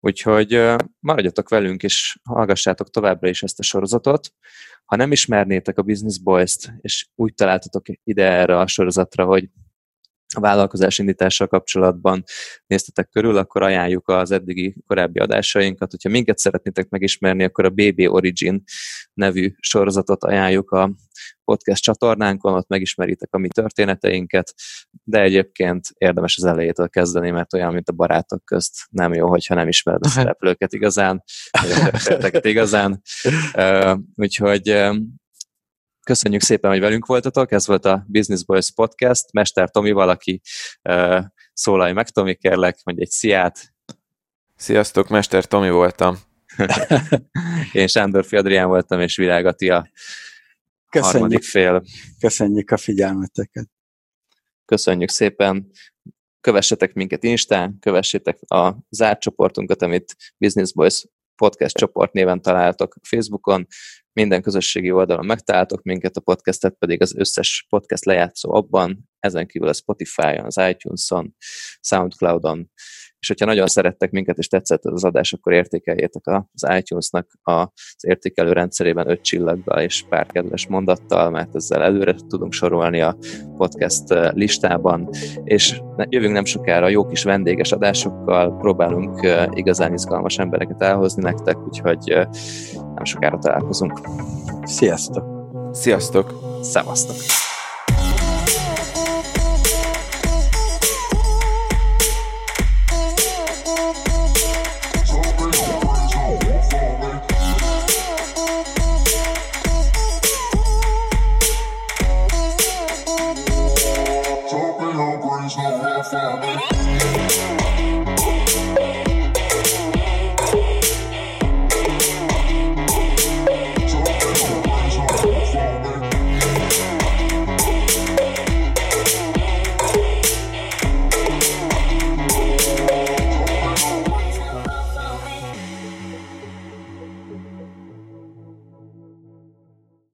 Úgyhogy maradjatok velünk, és hallgassátok továbbra is ezt a sorozatot. Ha nem ismernétek a Business Boys-t, és úgy találtatok ide erre a sorozatra, hogy a vállalkozás indítással kapcsolatban néztetek körül, akkor ajánljuk az eddigi korábbi adásainkat. Hogyha minket szeretnétek megismerni, akkor a BB Origin nevű sorozatot ajánljuk a podcast csatornánkon, ott megismeritek a mi történeteinket, de egyébként érdemes az elejétől kezdeni, mert olyan, mint a barátok közt nem jó, hogyha nem ismered a szereplőket igazán, vagy a igazán. Úgyhogy Köszönjük szépen, hogy velünk voltatok. Ez volt a Business Boys Podcast. Mester Tomi, valaki uh, szólalj meg, Tomi, kérlek, mondj egy sziát. Sziasztok, Mester Tomi voltam. Én Sándor Fiadrián voltam, és Virág Attila Köszönjük. harmadik fél. Köszönjük a figyelmeteket. Köszönjük szépen. Kövessetek minket Instán, kövessétek a zárt csoportunkat, amit Business Boys podcast csoport néven találtok Facebookon, minden közösségi oldalon megtaláltok minket, a podcastet pedig az összes podcast lejátszó abban, ezen kívül a Spotify-on, az iTunes-on, Soundcloud-on, és hogyha nagyon szerettek minket, és tetszett az adás, akkor értékeljétek az iTunes-nak az értékelő rendszerében öt csillaggal és pár kedves mondattal, mert ezzel előre tudunk sorolni a podcast eh, listában, és jövünk nem sokára jó kis vendéges adásokkal, próbálunk eh, igazán izgalmas embereket elhozni nektek, úgyhogy eh, nem sokára találkozunk. Sziasztok! Sziasztok! Szevasztok!